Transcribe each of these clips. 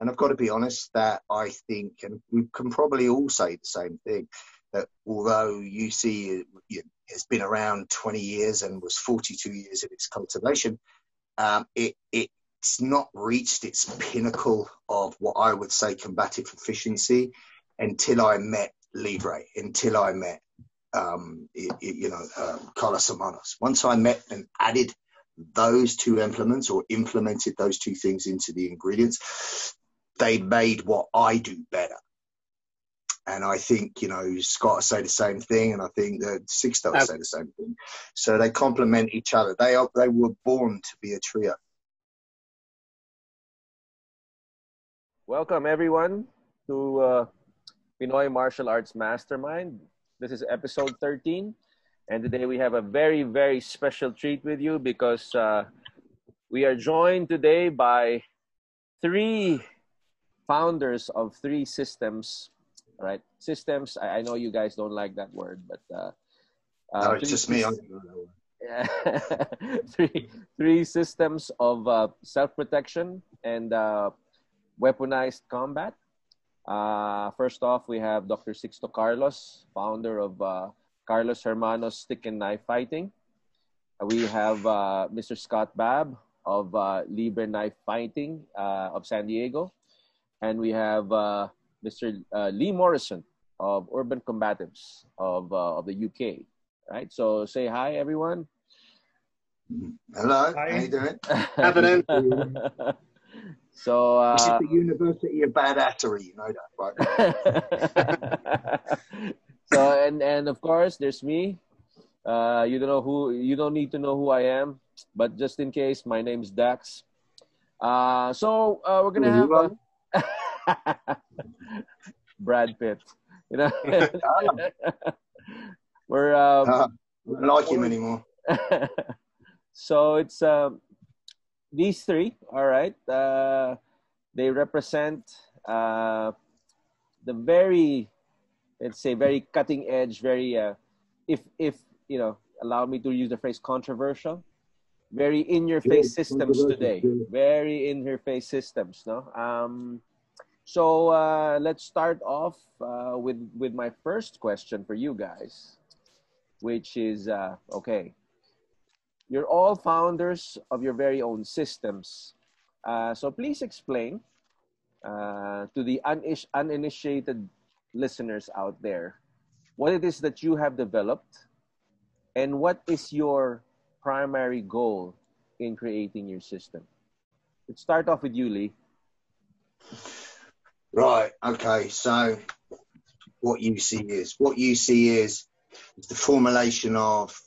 And I've got to be honest that I think, and we can probably all say the same thing, that although UC has been around 20 years and was 42 years of its cultivation, um, it, it's not reached its pinnacle of what I would say combative efficiency until I met Libre, until I met, um, it, it, you know, uh, Carlos Hermanos. Once I met and added those two implements or implemented those two things into the ingredients, they made what I do better. And I think, you know, Scott say the same thing, and I think that Sixto will say the same thing. So they complement each other. They are they were born to be a trio. Welcome everyone to uh, Pinoy Martial Arts Mastermind. This is episode 13, and today we have a very very special treat with you because uh, we are joined today by three founders of three systems right? Systems. I, I know you guys don't like that word, but uh, uh, no, it's just me. Yeah. three three systems of uh, self protection and uh, weaponized combat. Uh, first off, we have Dr. Sixto Carlos, founder of uh, Carlos Hermanos Stick and Knife Fighting. We have uh, Mr. Scott Babb of uh, Libre Knife Fighting uh, of San Diego. And we have uh, Mr. Uh, Lee Morrison of Urban Combatives of, uh, of the UK. Right. So say hi, everyone. Hello. Hi. How you doing? Happening. so uh, this is the University of Badassery. You know that, right? so and and of course, there's me. Uh, you don't know who. You don't need to know who I am, but just in case, my name's Dax. Uh, so uh, we're gonna have. A... Brad Pitt. You know, we're um, uh, I like him anymore. so it's um, these three. All right, uh, they represent uh, the very, let's say, very cutting edge, very uh, if if you know, allow me to use the phrase controversial very in your face systems today. very in your face systems no? Um so uh, let's start off uh, with with my first question for you guys, which is uh, okay. You're all founders of your very own systems, uh, so please explain uh, to the uninitiated listeners out there what it is that you have developed, and what is your primary goal in creating your system. Let's start off with you, Lee. Right. Okay. So, what you see is what you see is, the formulation of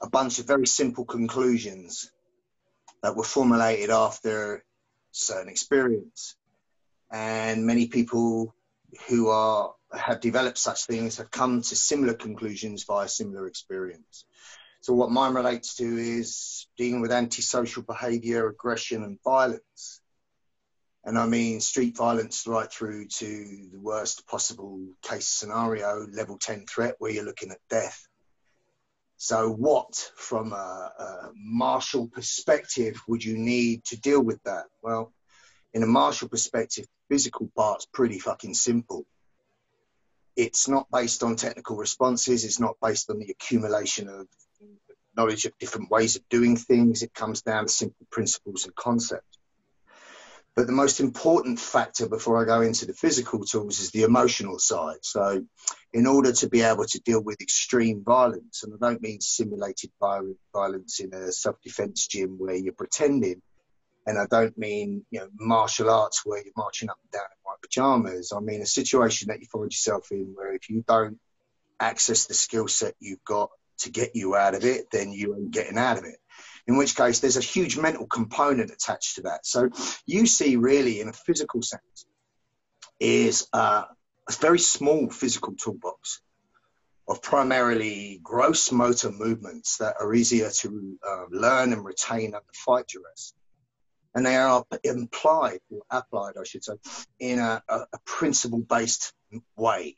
a bunch of very simple conclusions that were formulated after certain experience, and many people who are have developed such things have come to similar conclusions via similar experience. So, what mine relates to is dealing with antisocial behavior, aggression, and violence and I mean street violence right through to the worst possible case scenario, level 10 threat, where you're looking at death. So, what from a, a martial perspective would you need to deal with that? Well, in a martial perspective, physical part's pretty fucking simple. It's not based on technical responses, it's not based on the accumulation of knowledge of different ways of doing things. It comes down to simple principles and concepts. But the most important factor before I go into the physical tools is the emotional side. So, in order to be able to deal with extreme violence, and I don't mean simulated violence in a self defense gym where you're pretending, and I don't mean you know martial arts where you're marching up and down in white pajamas. I mean a situation that you find yourself in where if you don't access the skill set you've got to get you out of it, then you ain't getting out of it in which case there's a huge mental component attached to that. So you see really in a physical sense is uh, a very small physical toolbox of primarily gross motor movements that are easier to uh, learn and retain under fight duress. And they are implied or applied, I should say, in a, a, a principle based way.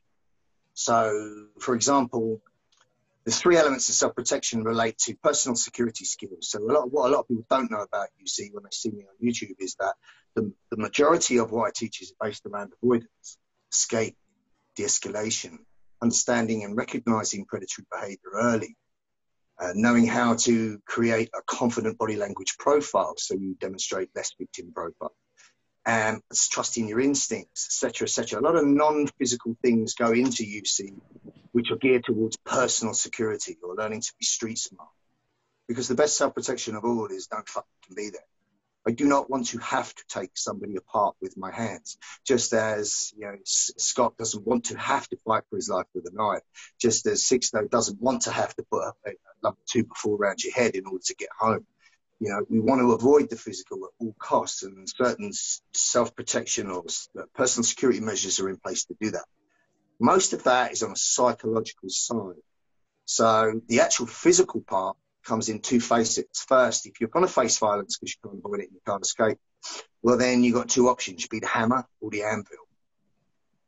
So, for example, the three elements of self-protection relate to personal security skills. So a lot what a lot of people don't know about UC when they see me on YouTube is that the, the majority of what I teach is based around avoidance, escape, de-escalation, understanding and recognizing predatory behavior early, uh, knowing how to create a confident body language profile so you demonstrate less victim profile, Um, and trusting your instincts, etc., etc. A lot of non-physical things go into UC, which are geared towards personal security or learning to be street smart. Because the best self-protection of all is don't fucking be there. I do not want to have to take somebody apart with my hands, just as you know Scott doesn't want to have to fight for his life with a knife, just as Sixto doesn't want to have to put a, a number two before around your head in order to get home. You know, we want to avoid the physical at all costs, and certain self-protection or uh, personal security measures are in place to do that. Most of that is on a psychological side. So the actual physical part comes in two facets. First, if you're going to face violence because you can't avoid it and you can't escape, well, then you've got two options. You be the hammer or the anvil.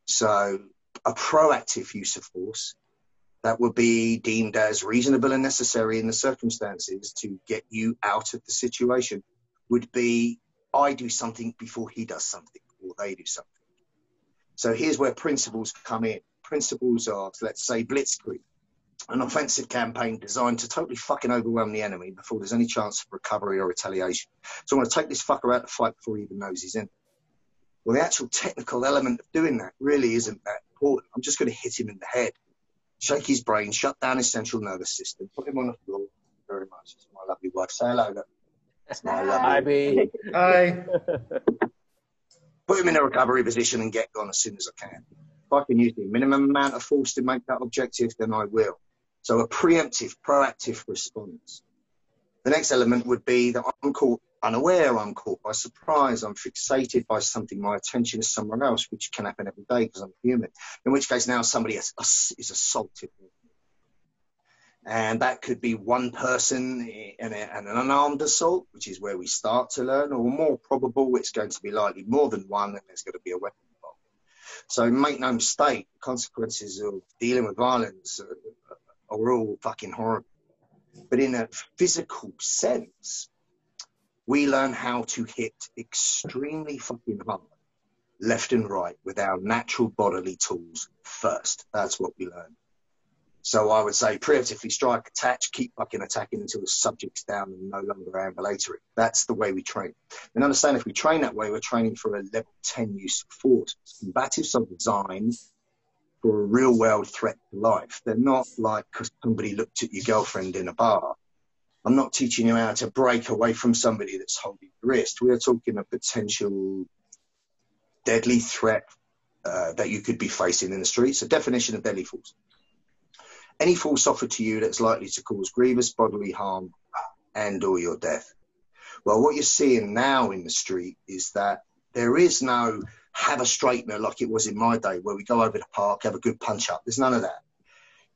So a proactive use of force that would be deemed as reasonable and necessary in the circumstances to get you out of the situation would be I do something before he does something or they do something. So here's where principles come in. Principles of, let's say, blitzkrieg an offensive campaign designed to totally fucking overwhelm the enemy before there's any chance of recovery or retaliation. So I want to take this fucker out to fight before he even knows he's in. Well, the actual technical element of doing that really isn't that important. I'm just going to hit him in the head, shake his brain, shut down his central nervous system, put him on the floor. Very much. It's my lovely wife. Say hello. Look. It's my lovely. Hi, Hi. Put him in a recovery position and get gone as soon as I can. If I can use the minimum amount of force to make that objective, then I will. So a preemptive, proactive response. The next element would be that I'm caught unaware, I'm caught by surprise, I'm fixated by something, my attention is somewhere else, which can happen every day because I'm human. In which case now somebody is, is assaulted. And that could be one person and an unarmed assault, which is where we start to learn, or more probable, it's going to be likely more than one, and there's going to be a weapon involved. So make no mistake, the consequences of dealing with violence are all fucking horrible. But in a physical sense, we learn how to hit extremely fucking hard, left and right, with our natural bodily tools first. That's what we learn. So I would say preemptively strike, attach, keep fucking attacking until the subject's down and no longer ambulatory. That's the way we train. And understand if we train that way, we're training for a level 10 use of force. Combatives are designed for a real world threat to life. They're not like somebody looked at your girlfriend in a bar. I'm not teaching you how to break away from somebody that's holding your wrist. We are talking a potential deadly threat uh, that you could be facing in the streets. A definition of deadly force. Any force offered to you that's likely to cause grievous bodily harm and or your death. Well, what you're seeing now in the street is that there is no have a straightener like it was in my day where we go over the park, have a good punch up. There's none of that.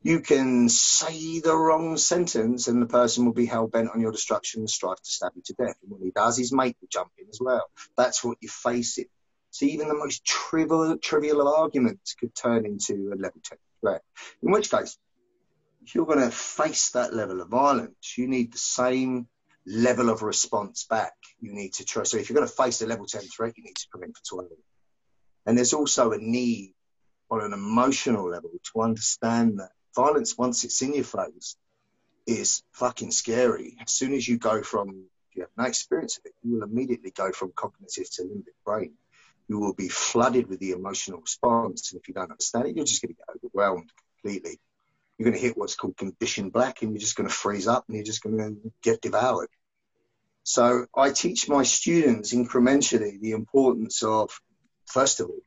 You can say the wrong sentence and the person will be hell bent on your destruction and strive to stab you to death. And what he does, his mate will jump in as well. That's what you face it. So even the most trivial, trivial of arguments could turn into a level 10 threat. In which case, if you're going to face that level of violence, you need the same level of response back. You need to try. So if you're going to face a level 10 threat, you need to prevent 12. And there's also a need on an emotional level to understand that violence, once it's in your face, is fucking scary. As soon as you go from, you have no experience of it, you will immediately go from cognitive to limbic brain. You will be flooded with the emotional response. And if you don't understand it, you're just going to get overwhelmed completely. You're going to hit what's called condition black and you're just going to freeze up and you're just going to get devoured. So I teach my students incrementally the importance of first of all,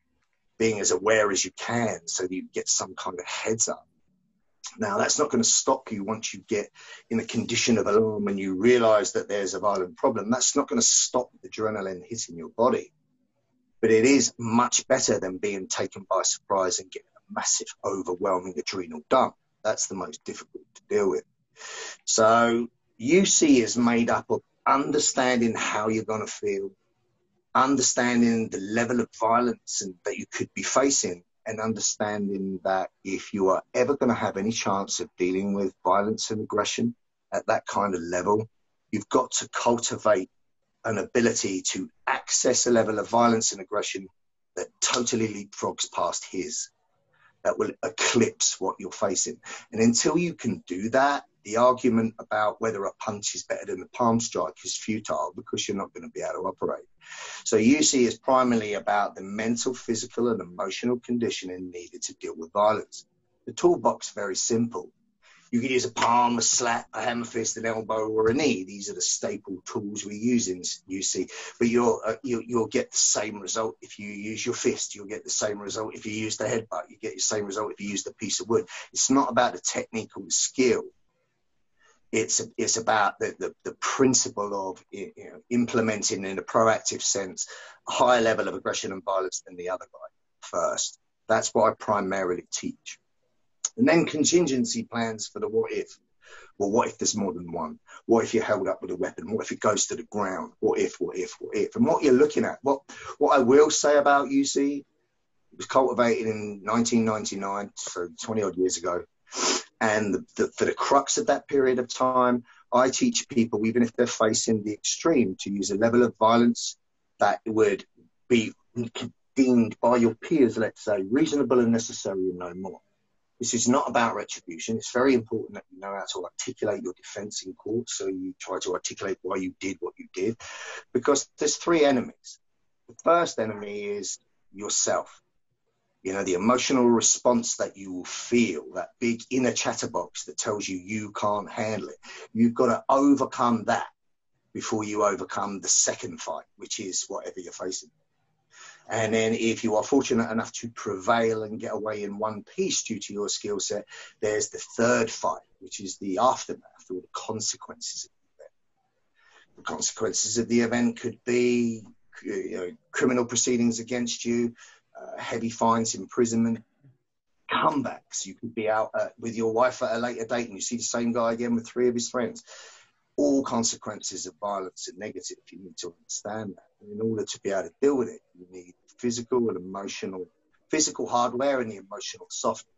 being as aware as you can so that you get some kind of heads up. Now, that's not going to stop you once you get in a condition of alarm and you realize that there's a violent problem. That's not going to stop the adrenaline hitting your body. But it is much better than being taken by surprise and getting a massive, overwhelming adrenal dump. That's the most difficult to deal with. So, UC is made up of understanding how you're going to feel, understanding the level of violence that you could be facing and understanding that if you are ever going to have any chance of dealing with violence and aggression at that kind of level, you've got to cultivate an ability to access a level of violence and aggression that totally leapfrogs past his, that will eclipse what you're facing. And until you can do that, the argument about whether a punch is better than a palm strike is futile because you're not going to be able to operate. So UC is primarily about the mental, physical, and emotional conditioning needed to deal with violence. The toolbox is very simple. You can use a palm, a slap, a hammer fist, an elbow, or a knee. These are the staple tools we use in UC. But you'll, uh, you, you'll get the same result if you use your fist. You'll get the same result if you use the headbutt. You get the same result if you use the piece of wood. It's not about the technical skill it's it's about the, the, the principle of you know, implementing in a proactive sense a higher level of aggression and violence than the other guy first. That's what I primarily teach. And then contingency plans for the what if. Well, what if there's more than one? What if you're held up with a weapon? What if it goes to the ground? What if, what if, what if? And what you're looking at, what what I will say about UC, it was cultivated in 1999, so 20 odd years ago. And the, the, for the crux of that period of time, I teach people, even if they're facing the extreme, to use a level of violence that would be deemed by your peers, let's say, reasonable and necessary and no more. This is not about retribution. It's very important that you know how to articulate your defense in court. So you try to articulate why you did what you did, because there's three enemies. The first enemy is yourself you know, the emotional response that you will feel, that big inner chatterbox that tells you you can't handle it. You've got to overcome that before you overcome the second fight, which is whatever you're facing. And then if you are fortunate enough to prevail and get away in one piece due to your skill set, there's the third fight, which is the aftermath or the consequences of the event. The consequences of the event could be you know, criminal proceedings against you, uh, heavy fines, imprisonment, comebacks. You could be out uh, with your wife at a later date and you see the same guy again with three of his friends. All consequences of violence are negative. You need to understand that. And in order to be able to deal with it, you need physical and emotional, physical hardware and the emotional software,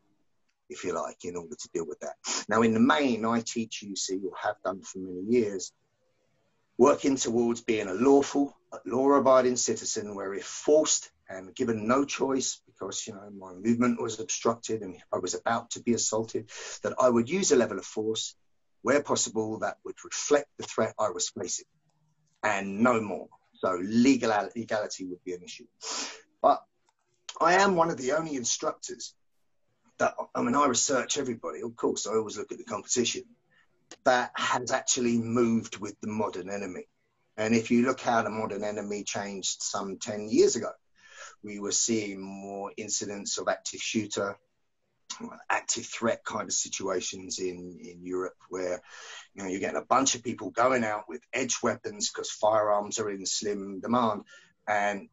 if you like, in order to deal with that. Now, in the main, I teach UC, or have done for many years, working towards being a lawful, law-abiding citizen where if forced and given no choice because you know my movement was obstructed and I was about to be assaulted, that I would use a level of force where possible that would reflect the threat I was facing, and no more. So legal legality would be an issue. But I am one of the only instructors that I mean I research everybody. Of course, I always look at the competition that has actually moved with the modern enemy. And if you look how the modern enemy changed some 10 years ago, we were seeing more incidents of active shooter, active threat kind of situations in, in Europe where you know you're getting a bunch of people going out with edge weapons because firearms are in slim demand and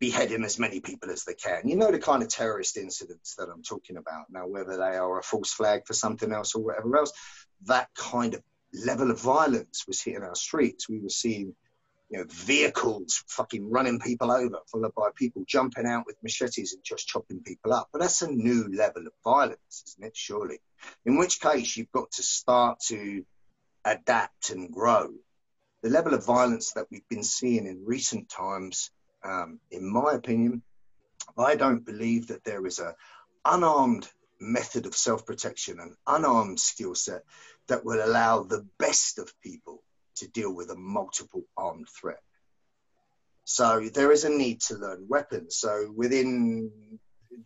beheading as many people as they can. You know the kind of terrorist incidents that I'm talking about now, whether they are a false flag for something else or whatever else, that kind of level of violence was hitting our streets. We were seeing you know, vehicles fucking running people over, followed by people jumping out with machetes and just chopping people up. But that's a new level of violence, isn't it? Surely. In which case, you've got to start to adapt and grow. The level of violence that we've been seeing in recent times, um, in my opinion, I don't believe that there is a unarmed method of self-protection, an unarmed skill set that will allow the best of people to deal with a multiple armed threat. So there is a need to learn weapons. So within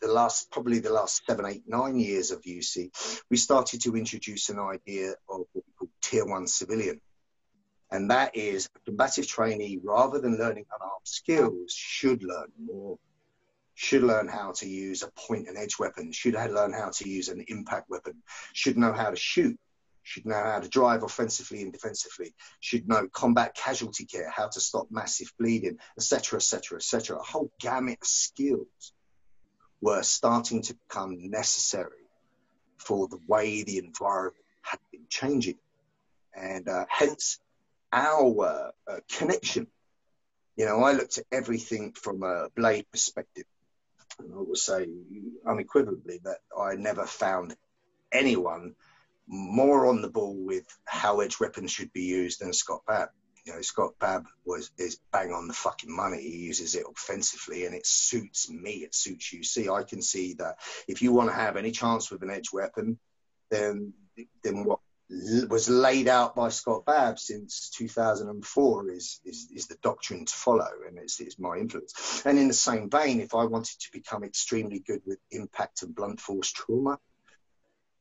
the last, probably the last seven, eight, nine years of UC, we started to introduce an idea of what we call tier one civilian. And that is a combative trainee, rather than learning unarmed skills, should learn more should learn how to use a point and edge weapon, should learn how to use an impact weapon, should know how to shoot, should know how to drive offensively and defensively, should know combat casualty care, how to stop massive bleeding, etc., etc., etc. A whole gamut of skills were starting to become necessary for the way the environment had been changing. And uh, hence our uh, connection. You know, I looked at everything from a blade perspective. And I will say unequivocally that I never found anyone more on the ball with how edge weapons should be used than Scott Babb. You know, Scott Babb was is bang on the fucking money. He uses it offensively, and it suits me. It suits you. See, I can see that if you want to have any chance with an edge weapon, then then what was laid out by Scott Babb since 2004 is, is, is the doctrine to follow, and it's, it's my influence. And in the same vein, if I wanted to become extremely good with impact and blunt force trauma,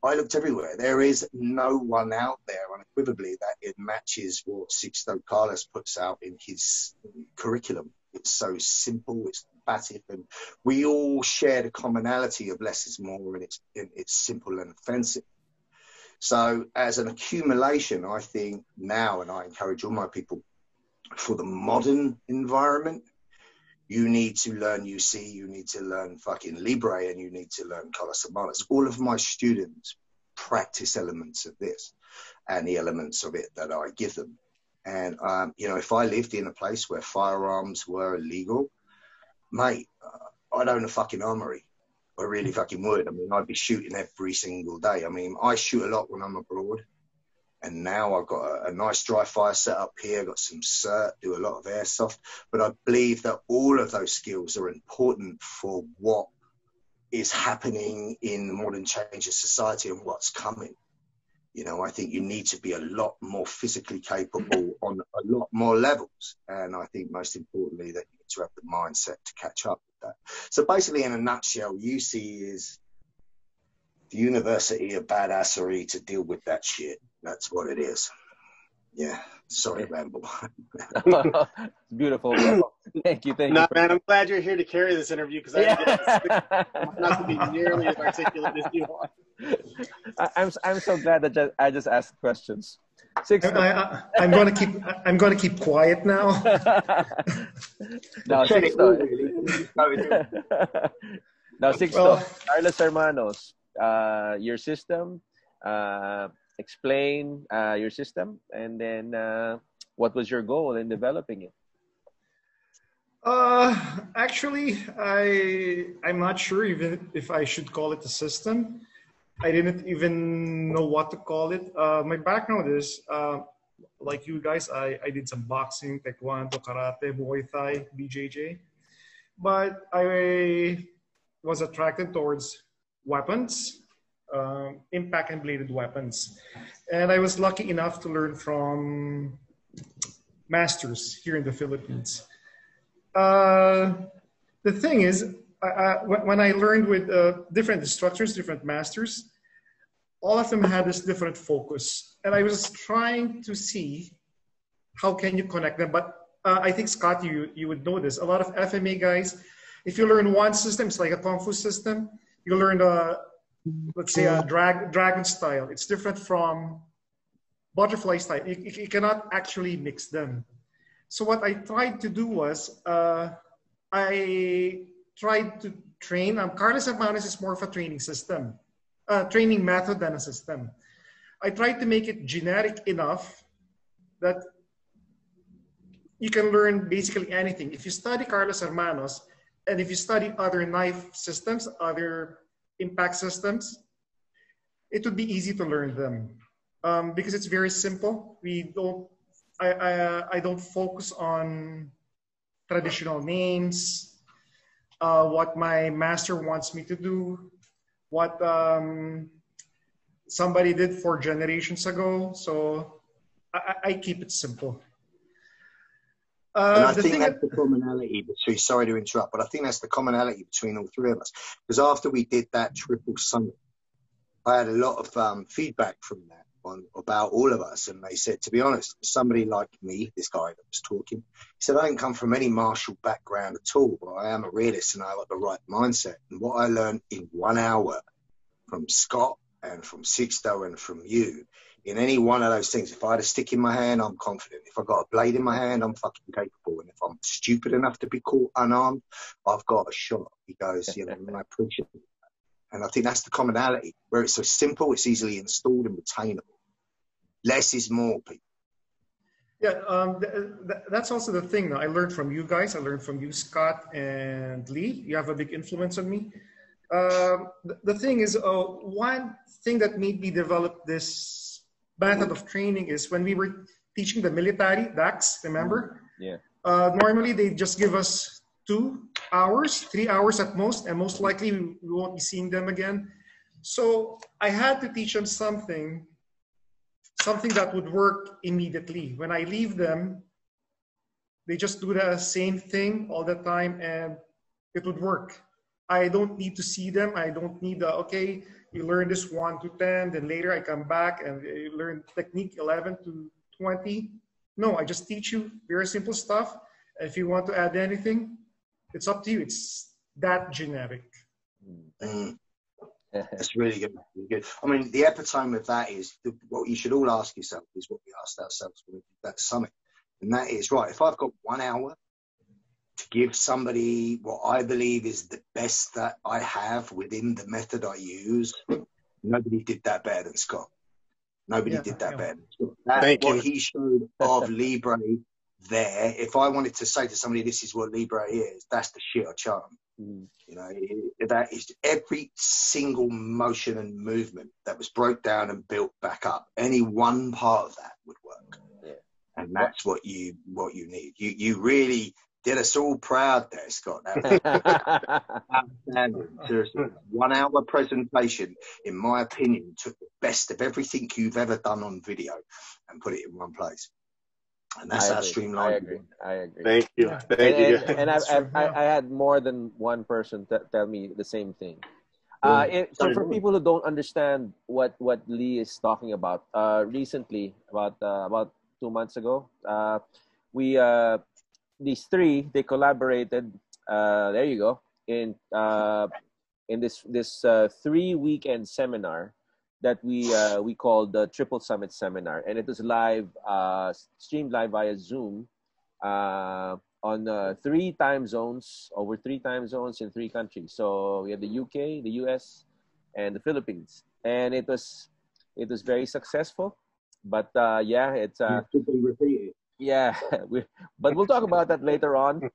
I looked everywhere. There is no one out there unequivocally that it matches what Sixto Carlos puts out in his curriculum. It's so simple, it's combative, and we all share the commonality of less is more, and it's it's simple and offensive. So, as an accumulation, I think now, and I encourage all my people for the modern environment, you need to learn UC, you need to learn fucking Libre, and you need to learn Carlos Hermanos. All of my students practice elements of this and the elements of it that I give them. And, um, you know, if I lived in a place where firearms were illegal, mate, uh, I'd own a fucking armory. I really fucking would. I mean, I'd be shooting every single day. I mean, I shoot a lot when I'm abroad. And now I've got a, a nice dry fire set up here, got some cert, do a lot of airsoft. But I believe that all of those skills are important for what is happening in the modern change of society and what's coming. You know, I think you need to be a lot more physically capable mm-hmm. on a lot more levels. And I think most importantly that you need to have the mindset to catch up with that. So basically, in a nutshell, UC is the University of Badassery to deal with that shit. That's what it is. Yeah. Sorry, ramble. Beautiful. Thank you. Thank no, you. man, I'm glad you're here to carry this interview because I yeah. not to be nearly as articulate as you are. I'm I'm so glad that just, I just asked questions. Six. I, uh, am going to keep. I'm going to keep quiet now. now, six. now, six. Well, Carlos Hermanos, uh, your system. Uh, explain uh, your system, and then uh, what was your goal in developing it? Uh, actually, I I'm not sure even if I should call it a system. I didn't even know what to call it. Uh, my background is like you guys. I, I did some boxing, taekwondo, karate, muay thai, BJJ, but I was attracted towards weapons, um, impact and bladed weapons, and I was lucky enough to learn from masters here in the Philippines. Uh, the thing is, when I learned with uh, different instructors, different masters, all of them had this different focus. And I was trying to see how can you connect them. But uh, I think, Scott, you, you would know this. A lot of FMA guys, if you learn one system, it's like a Kung Fu system. You learn, a, let's say, a drag, dragon style. It's different from butterfly style. You, you cannot actually mix them. So what I tried to do was uh, I tried to train. Um, Carlos Hermanos is more of a training system, a training method than a system. I tried to make it generic enough that you can learn basically anything. If you study Carlos Hermanos, and if you study other knife systems, other impact systems, it would be easy to learn them um, because it's very simple. We don't, I, I, I don't focus on traditional names, uh, what my master wants me to do, what um, somebody did four generations ago. So I, I keep it simple. Uh, and I think that's that, the commonality between, sorry to interrupt, but I think that's the commonality between all three of us. Because after we did that triple summit, I had a lot of um, feedback from that on about all of us, and they said, to be honest, somebody like me, this guy that was talking, he said, I didn't come from any martial background at all, but I am a realist and I got the right mindset. And what I learned in one hour from Scott and from Sixto and from you, in any one of those things, if I had a stick in my hand, I'm confident. If I've got a blade in my hand, I'm fucking capable. And if I'm stupid enough to be caught unarmed, I've got a shot. He goes, you know, and I appreciate it. And I think that's the commonality, where it's so simple, it's easily installed and retainable less is more people. Yeah, um, th- th- that's also the thing. I learned from you guys. I learned from you, Scott and Lee. You have a big influence on me. Um, the, the thing is, uh, one thing that made me develop this method of training is when we were teaching the military, DAX, remember? Yeah. Uh, normally, they just give us two hours, three hours at most, and most likely we, we won't be seeing them again. So I had to teach them something something that would work immediately. When I leave them, they just do the same thing all the time and it would work. I don't need to see them. I don't need the, okay, you learn this 1 to 10, then later I come back and you learn technique 11 to 20. No, I just teach you very simple stuff. If you want to add anything, it's up to you. It's that generic. Mm. That's really good. Really good. I mean, the epitome of that is the, what you should all ask yourself is what we asked ourselves when we did that summit, and that is right. If I've got one hour to give somebody what I believe is the best that I have within the method I use, nobody did that better than Scott. Nobody Yeah, did that yeah. better. Than Scott. That, Thank what you. he showed of Libre there. If I wanted to say to somebody, "This is what Libre is," that's the shit I charm. Mhm. You know, it- that is every single motion and movement that was broke down and built back up. Any one part of that would work, Yeah. and that's what you what you need. You you really did us all proud there, Scott. That. Seriously, one hour presentation, in my opinion, took the best of everything you've ever done on video and put it in one place. And that's I how streamlined. I agree. I agree. Thank you. Yeah. Thank and, you. and, and I've, I've, I, yeah. I had more than one person t- tell me the same thing. Uh, it, so for people who don't understand what, what Lee is talking about, uh, recently, about uh, about two months ago, uh, we uh, these three they collaborated. Uh, there you go in uh, in this this uh, three weekend seminar that we uh, we called the Triple Summit Seminar, and it was live uh, streamed live via Zoom uh, on uh, three time zones, over three time zones in three countries. So we have the UK, the US, and the Philippines, and it was it was very successful. But uh, yeah, it's uh, be repeated. Yeah, we, but we'll talk about that later on.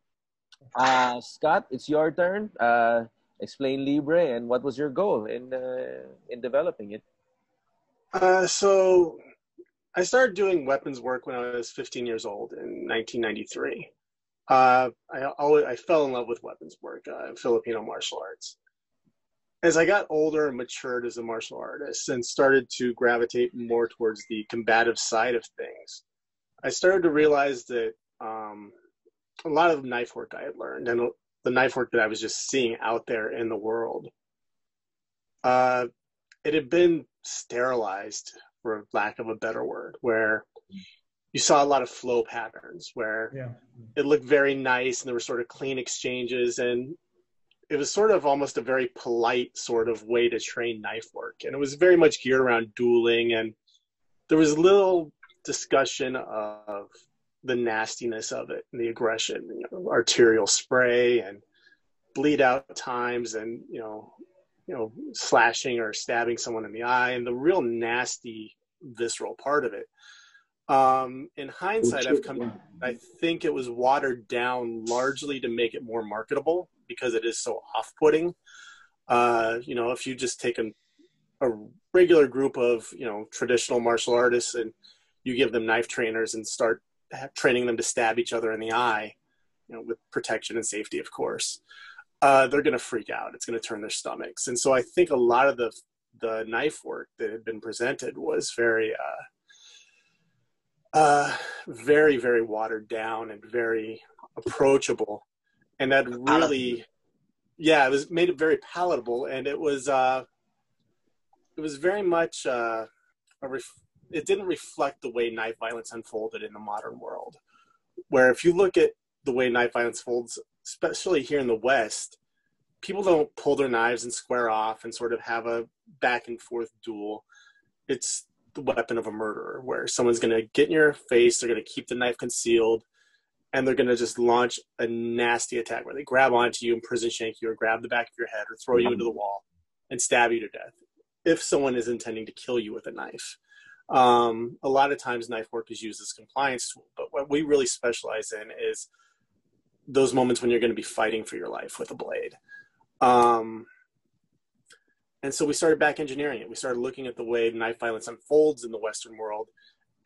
Uh, Scott, it's your turn. Uh, explain Libre and what was your goal in uh, in developing it. Uh, so I started doing weapons work when I was 15 years old in 1993. Uh, I always, I fell in love with weapons work, uh, Filipino martial arts. As I got older and matured as a martial artist and started to gravitate more towards the combative side of things, I started to realize that um, a lot of the knife work I had learned and the knife work that I was just seeing out there in the world, uh, it had been sterilized, for lack of a better word, where you saw a lot of flow patterns where Yeah. it looked very nice and there were sort of clean exchanges and it was sort of almost a very polite sort of way to train knife work and it was very much geared around dueling and there was little discussion of the nastiness of it and the aggression you know, arterial spray and bleed out times and you know you know slashing or stabbing someone in the eye and the real nasty visceral part of it um, in hindsight i've come I think it was watered down largely to make it more marketable because it is so off-putting. Uh, you know, if you just take a, a regular group of you know traditional martial artists and you give them knife trainers and start training them to stab each other in the eye, you know, with protection and safety, of course, uh, they're going to freak out. It's going to turn their stomachs. And so I think a lot of the the knife work that had been presented was very uh, uh, very, very watered down and very approachable. And that really, yeah, it was made it very palatable. And it was, uh, it was very much, uh, a ref- it didn't reflect the way knife violence unfolded in the modern world. Where if you look at the way knife violence folds, especially here in the West, people don't pull their knives and square off and sort of have a back and forth duel. It's the weapon of a murderer, where someone's going to get in your face, they're going to keep the knife concealed, and they're going to just launch a nasty attack where they grab onto you and prison shank you, or grab the back of your head, or throw you mm-hmm. into the wall and stab you to death if someone is intending to kill you with a knife. Um, a lot of times, knife work is used as compliance tool, but what we really specialize in is those moments when you're going to be fighting for your life with a blade. Um, and so we started back engineering it. We started looking at the way knife violence unfolds in the Western world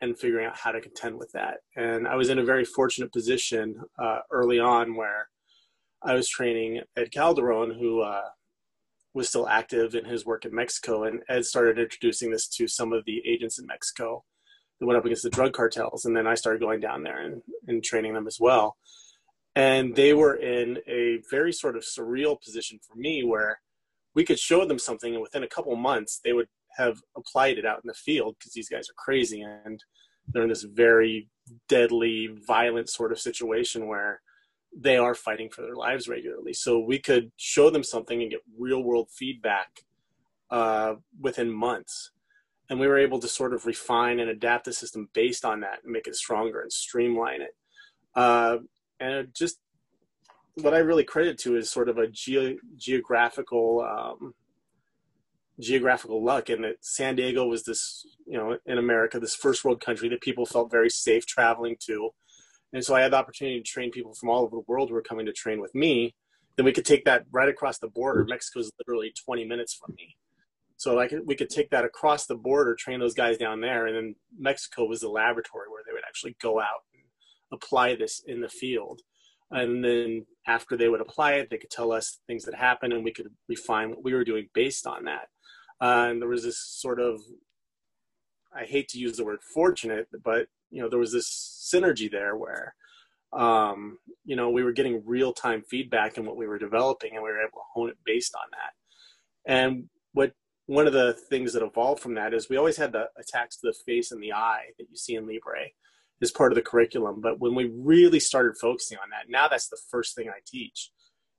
and figuring out how to contend with that. And I was in a very fortunate position uh, early on where I was training Ed Calderon, who uh, was still active in his work in Mexico, and Ed started introducing this to some of the agents in Mexico that went up against the drug cartels. And then I started going down there and, and training them as well. And they were in a very sort of surreal position for me where we could show them something, and within a couple months, they would have applied it out in the field because these guys are crazy and they're in this very deadly, violent sort of situation where they are fighting for their lives regularly. So we could show them something and get real world feedback uh, within months. And we were able to sort of refine and adapt the system based on that and make it stronger and streamline it. Uh, and just what I really credit to is sort of a ge- geographical um, geographical luck and that San Diego was this, you know, in America, this first world country that people felt very safe traveling to. And so I had the opportunity to train people from all over the world who were coming to train with me. Then we could take that right across the border. Mexico is literally 20 minutes from me. So I could, we could take that across the border, train those guys down there. And then Mexico was the laboratory where they would actually go out and apply this in the field. And then after they would apply it, they could tell us things that happened and we could refine what we were doing based on that. Uh, and there was this sort of, I hate to use the word fortunate, but you know, there was this synergy there where, um, you know, we were getting real time feedback in what we were developing and we were able to hone it based on that. And what one of the things that evolved from that is we always had the attacks to the face and the eye that you see in Libre as part of the curriculum. But when we really started focusing on that, now that's the first thing I teach.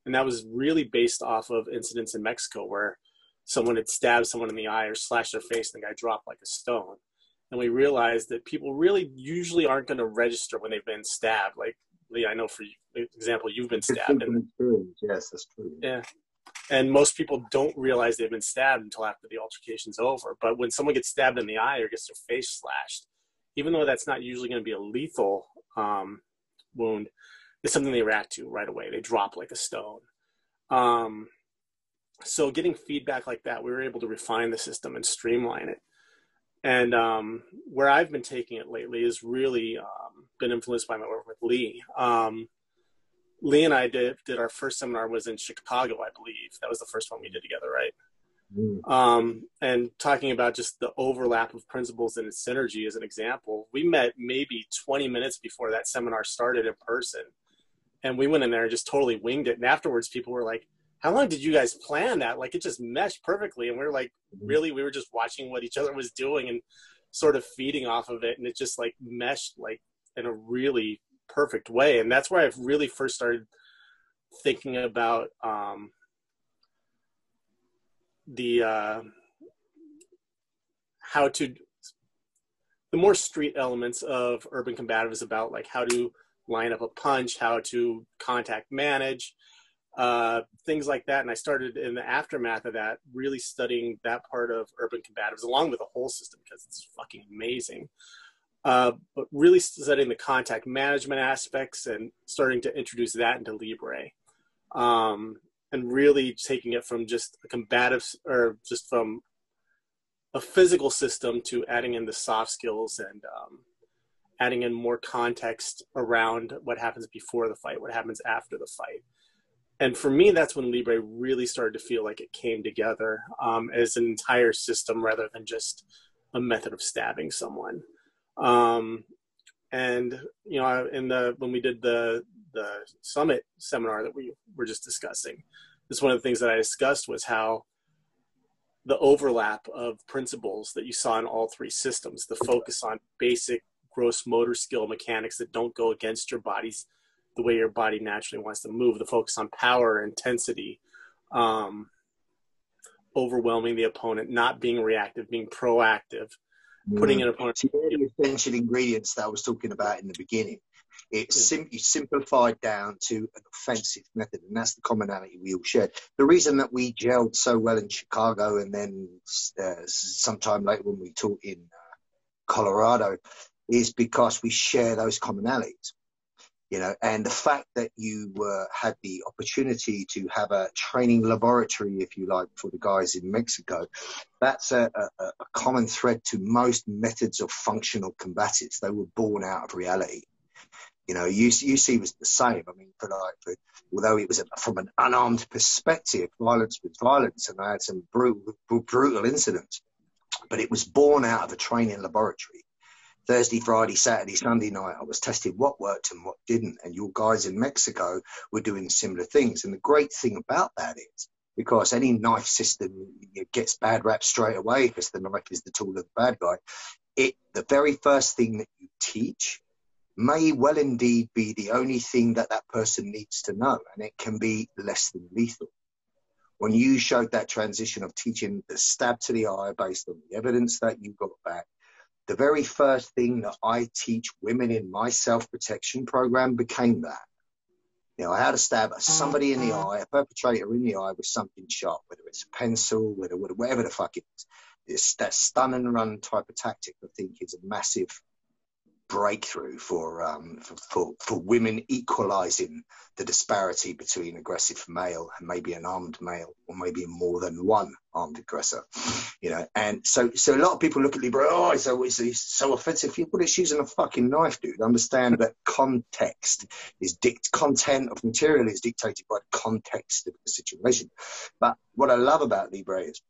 And that was really based off of incidents in Mexico where someone had stabbed someone in the eye or slashed their face and the guy dropped like a stone. And we realized that people really usually aren't going to register when they've been stabbed. Like Lee, I know for example, you've been stabbed. And, yes, that's true. Yeah. And most people don't realize they've been stabbed until after the altercation's over. But when someone gets stabbed in the eye or gets their face slashed, even though that's not usually going to be a lethal um, wound, it's something they react to right away. They drop like a stone. Um, so getting feedback like that, we were able to refine the system and streamline it. And um, where I've been taking it lately has really um, been influenced by my work with Lee. Um, Lee and I did, did our first seminar was in Chicago, I believe. That was the first one we did together, right? Mm. Um, and talking about just the overlap of principles and synergy as an example, we met maybe 20 minutes before that seminar started in person. And we went in there and just totally winged it. And afterwards, people were like, how long did you guys plan that? Like it just meshed perfectly. And we are like, mm-hmm. really, we were just watching what each other was doing and sort of feeding off of it. And it just like meshed like in a really perfect way. And that's where I've really first started thinking about um, the uh, how to the more street elements of urban combative is about like how to line up a punch, how to contact manage, uh, things like that. And I started in the aftermath of that, really studying that part of urban combatives along with the whole system because it's fucking amazing. Uh, but really studying the contact management aspects and starting to introduce that into Libre. Um, and really taking it from just a combative or just from a physical system to adding in the soft skills and um, adding in more context around what happens before the fight, what happens after the fight and for me that's when libre really started to feel like it came together um, as an entire system rather than just a method of stabbing someone. Um, and you know in the when we did the the summit seminar that we were just discussing this one of the things that i discussed was how the overlap of principles that you saw in all three systems the focus on basic gross motor skill mechanics that don't go against your body's the way your body naturally wants to move, the focus on power, intensity, um, overwhelming the opponent, not being reactive, being proactive, putting an opponent. See, the essential ingredients that I was talking about in the beginning. It's sim- simplified down to an offensive method, and that's the commonality we all shared. The reason that we gelled so well in Chicago, and then uh, sometime later when we taught in Colorado is because we share those commonalities. You know, and the fact that you uh, had the opportunity to have a training laboratory, if you like, for the guys in Mexico, that's a, a, a common thread to most methods of functional combatives. They were born out of reality. You know, UC was the same. I mean, for like, for, although it was a, from an unarmed perspective, violence was violence, and I had some brutal, brutal incidents. But it was born out of a training laboratory. Thursday, Friday, Saturday, Sunday night, I was testing what worked and what didn't. And your guys in Mexico were doing similar things. And the great thing about that is because any knife system gets bad rap straight away because the knife is the tool of the bad guy. It the very first thing that you teach may well indeed be the only thing that that person needs to know, and it can be less than lethal. When you showed that transition of teaching the stab to the eye based on the evidence that you got back, the very first thing that I teach women in my self protection program became that. You know, how to stab oh, somebody in the eye, a perpetrator in the eye with something sharp, whether it's a pencil, whether, whatever the fuck it is. It's that stun and run type of tactic, I think, is a massive breakthrough for, um, for, for, for women equalizing the disparity between aggressive male and maybe an armed male or maybe more than one armed aggressor you know. And so so a lot of people look at Libre oh it's so it's, so offensive. But it's using a fucking knife dude. Understand that context is dict content of material is dictated by the context of the situation. But what I love about Libre is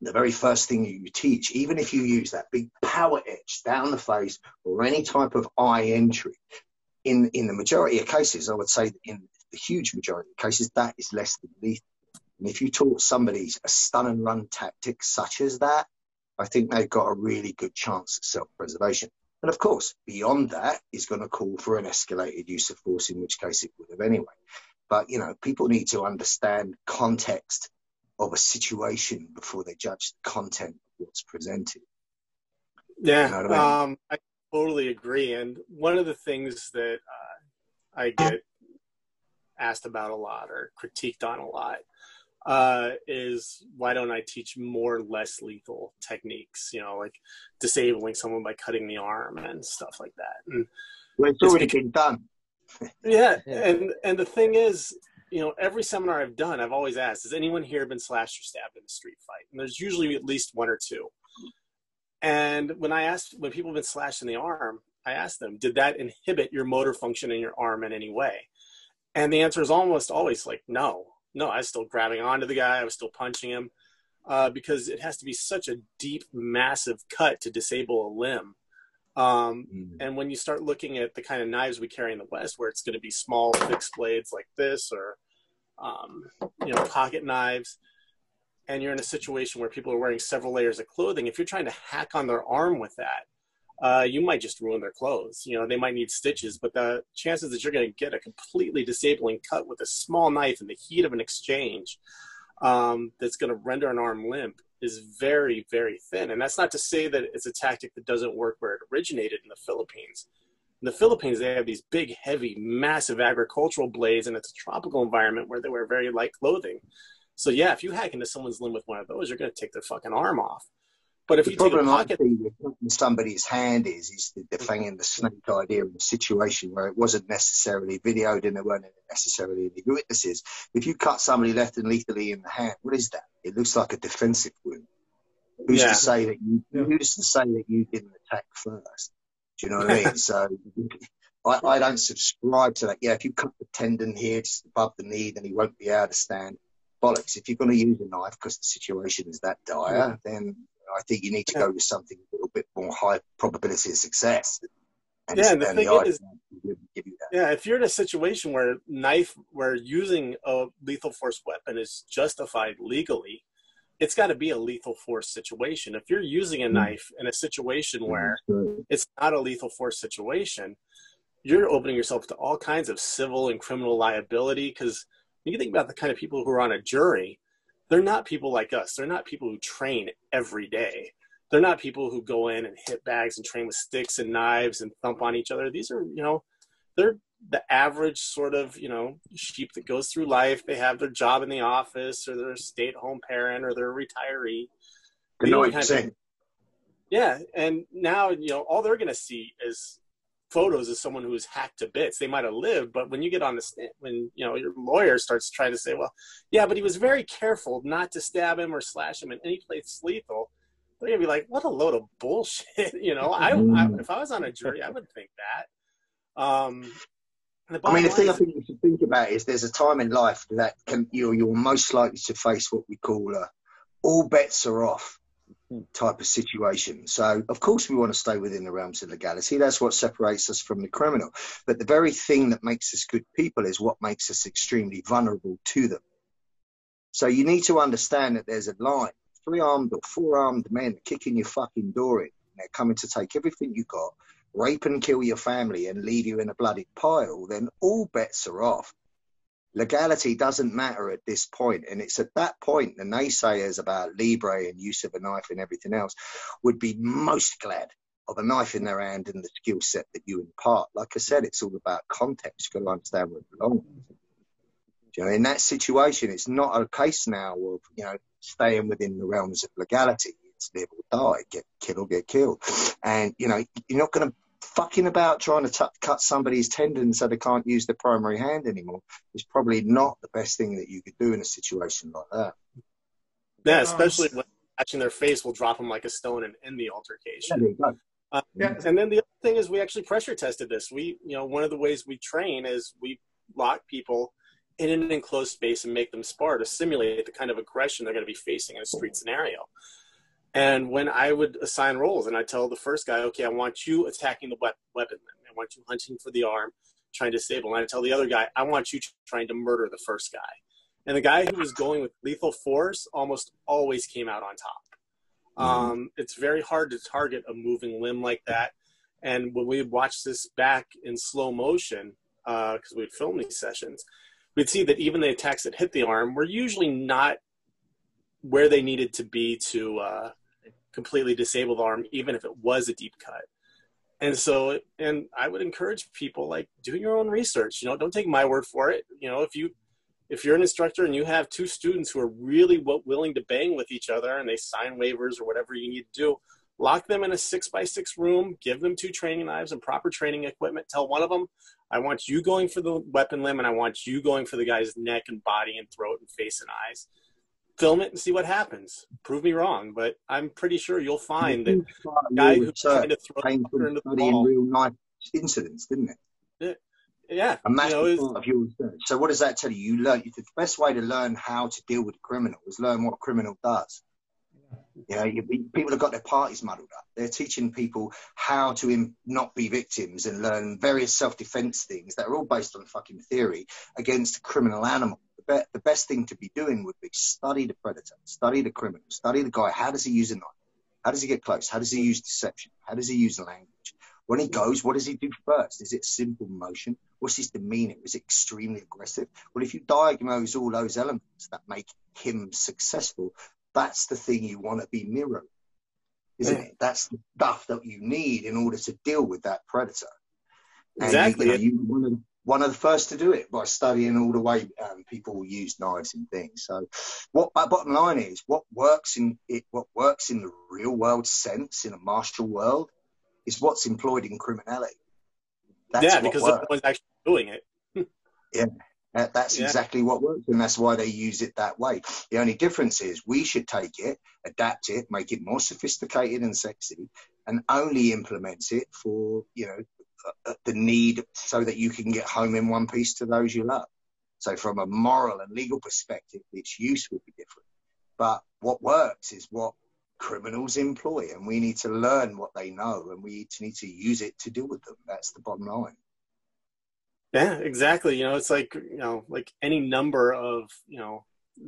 the very first thing you teach, even if you use that big power etch down the face or any type of eye entry, in, in the majority of cases, I would say in the huge majority of cases, that is less than lethal. And if you taught somebody a stun and run tactic such as that, I think they've got a really good chance of self preservation. And of course, beyond that is going to call for an escalated use of force, in which case it would have anyway. But, you know, people need to understand context of a situation before they judge the content of what's presented. Yeah, you know I, mean? um, I, totally agree. And one of the things that uh, I get asked about a lot or critiqued on a lot uh, is why don't I teach more less lethal techniques? You know, like disabling someone by cutting the arm and stuff like that. And well, it's already been done. yeah, and and the thing is, you know, every seminar I've done, I've always asked, has anyone here been slashed or stabbed in a street fight? And there's usually at least one or two. And when I asked, when people have been slashed in the arm, I asked them, did that inhibit your motor function in your arm in any way? And the answer is almost always like, no, no, I was still grabbing onto the guy, I was still punching him, uh, because it has to be such a deep, massive cut to disable a limb. Um, mm. And when you start looking at the kind of knives we carry in the West, where it's going to be small, fixed blades like this, or um, you know, pocket knives, and you're in a situation where people are wearing several layers of clothing, if you're trying to hack on their arm with that, uh, you might just ruin their clothes. You know, they might need stitches, but the chances that you're going to get a completely disabling cut with a small knife in the heat of an exchange um, that's going to render an arm limp is very, very thin. And that's not to say that it's a tactic that doesn't work where it originated in the Philippines. In the Philippines, they have these big, heavy, massive agricultural blades, and it's a tropical environment where they wear very light clothing. So, yeah, if you hack into someone's limb with one of those, you're going to take their fucking arm off. But if the you problem take a pocket, in somebody's hand is is the, the thing in the snake idea of a situation where it wasn't necessarily videoed and there weren't necessarily any witnesses. If you cut somebody left and lethally in the hand, what is that? It looks like a defensive wound. Who's yeah. to say that you? Who's to say that you didn't attack first? Do you know what I mean? so I, I don't subscribe to that. Yeah, if you cut the tendon here just above the knee, then he won't be able to stand. Bollocks. If you're going to use a knife because the situation is that dire, then I think you need to go with something a little bit more high probability of success. And yeah, the thing the is, yeah, if you're in a situation where knife, where using a lethal force weapon is justified legally, it's got to be a lethal force situation. If you're using a hmm. knife in a situation where it's not a lethal force situation, you're opening yourself to all kinds of civil and criminal liability. Because you think about the kind of people who are on a jury, they're not people like us. They're not people who train every day. They're not people who go in and hit bags and train with sticks and knives and thump on each other. These are, you know, they're the average sort of, you know, sheep that goes through life. They have their job in the office or they're a stay at home parent or they're a retiree. They know what you're saying. Yeah, and now you know all they're going to see is photos of someone who's hacked to bits. They might have lived, but when you get on the stand, when you know your lawyer starts trying to say, "Well, yeah, but he was very careful not to stab him or slash him in any place lethal," they're gonna be like, "What a load of bullshit!" you know, I, I Mm. if I was on a jury, I would think that. Um, I mean, the thing I think you should think about is there's a time in life that can, you're, you're most likely to face what we call a all bets are off type of situation. So, of course, we want to stay within the realms of legality. That's what separates us from the criminal. But the very thing that makes us good people is what makes us extremely vulnerable to them. So, you need to understand that there's a line. Three armed or four armed men kicking your fucking door in. They're coming to take everything you got, rape and kill your family, and leave you in a bloody pile. Then all bets are off legality doesn't matter at this point and it's at that point the naysayers about libre and use of a knife and everything else would be most glad of a knife in their hand and the skill set that you impart. Like i said it's all about context. You've got to understand where it belongs. You know, in that situation it's not a case now of you know staying within the realms of legality. It's live or die get killed or get killed. And you know you're not going to fucking about trying to t- cut somebody's tendon so they can't use their primary hand anymore is probably not the best thing that you could do in a situation like that. Yeah, especially when catching their face will drop them like a stone and end the altercation. there you go. Uh, Yeah. And then the other thing is we actually pressure tested this. We, you know, one of the ways we train is we lock people in an enclosed space and make them spar to simulate the kind of aggression they're going to be facing in a street scenario. And when I would assign roles and I tell the first guy, okay, I want you attacking the weapon. I want you hunting for the arm, trying to disable. And I tell the other guy, I want you trying to murder the first guy. And the guy who was going with lethal force almost always came out on top. Um, it's very hard to target a moving limb like that. And when we watch this back in slow motion, because we'd film these sessions, we'd see that even the attacks that hit the arm were usually not where they needed to be to uh, completely disable the arm, even if it was a deep cut. And so, and I would encourage people like do your own research. You know, don't take my word for it. You know, if you if you're an instructor and you have two students who are really w- willing to bang with each other and they sign waivers or whatever you need to do, lock them in a six by six room, give them two training knives and proper training equipment. Tell one of them, I want you going for the weapon limb and I want you going for the guy's neck and body and throat and face and eyes. Film it and see what happens. Prove me wrong, but I'm pretty sure you'll find that guy who's trying to throw came from into the ball, real life incidents, didn't it? yeah, A you know, part of your research. So what does that tell you? You learn the best way to learn how to deal with a criminal is learn what a criminal does. You know, you, people have got their parties muddled up. They're teaching people how to Im- not be victims and learn various self-defense things that are all based on fucking theory against a criminal animal. The, be- the best thing to be doing would be study the predator, study the criminal, study the guy. How does he use a knife? How does he get close? How does he use deception? How does he use language? When he goes, what does he do first? Is it simple motion? What's his demeanor? Is it extremely aggressive? Well, if you diagnose all those elements that make him successful, that's the thing you want to be mirroring, isn't Yeah. it? That's the stuff that you need in order to deal with that predator. And Exactly. You, you, know, you one of, the first to do it by studying all the way um, people use knives and things. So, what my bottom line is, what works in it, what works in the real world sense in a martial world, is what's employed in criminality. That's yeah, because works. no one's actually doing it. That, that's Yeah. exactly what works, and that's why they use it that way. The only difference is we should take it, adapt it, make it more sophisticated and sexy, and only implement it for you know Uh, the need so that you can get home in one piece to those you love. So from a moral and legal perspective, its use would be different. But what works is what criminals employ, and we need to learn what they know, and we need to use it to deal with them. That's the bottom line. Yeah, exactly. You know, it's like you know, like any number of you know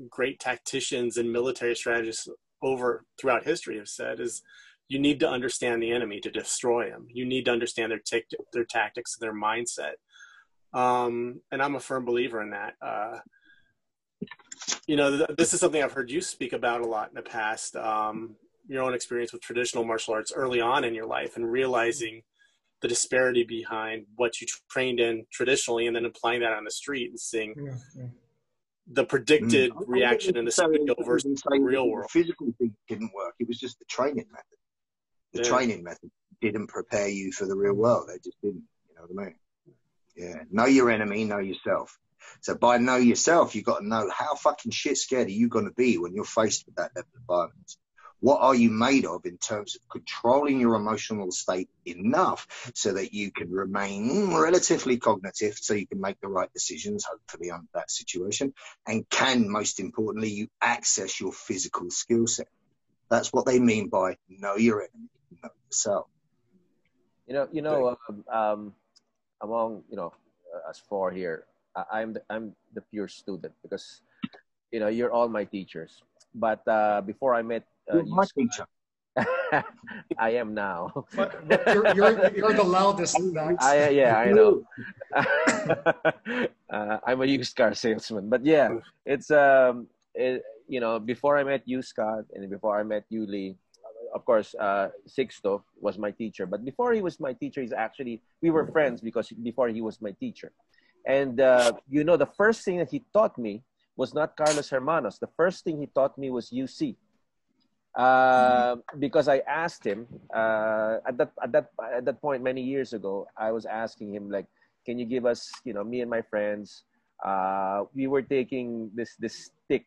great tacticians and military strategists over throughout history have said is you need to understand the enemy to destroy him. You need to understand their tic- their tactics, their mindset. Um, and I'm a firm believer in that. Uh, you know, th- this is something I've heard you speak about a lot in the past. Um, your own experience with traditional martial arts early on in your life, and realizing the disparity behind what you trained in traditionally, and then applying that on the street and seeing Yeah, yeah. the predicted Mm. reaction in the studio versus the real the world. Physical thing didn't work. It was just the training method. The Yeah. training method didn't prepare you for the real world. They just didn't. You know what I mean? Yeah. Know your enemy, know yourself. So by know yourself, you've got to know how fucking shit scared are you going to be when you're faced with that level of violence. What are you made of in terms of controlling your emotional state enough so that you can remain relatively cognitive so you can make the right decisions, hopefully, under that situation? And can, most importantly, you access your physical skill set? That's what they mean by know your enemy, know yourself. You know, you know, um, um, among you know uh, us four here, I, I'm the, I'm the pure student because you know you're all my teachers. But uh, before I met uh, You're you, my teacher. I am now. But, but you're, you're, you're the loudest, Max. I yeah, I know. uh, I'm a used car salesman, but yeah, it's um, it, you know, before I met you, Scott, and before I met you, Lee, of course, uh, Sixto was my teacher. But before he was my teacher, he's actually we were friends because before he was my teacher, and uh, you know, the first thing that he taught me was not Carlos Hermanos. The first thing he taught me was UC. Uh, because I asked him uh, at that at that at that point many years ago, I was asking him like, "Can you give us, you know, me and my friends, uh, we were taking this this stick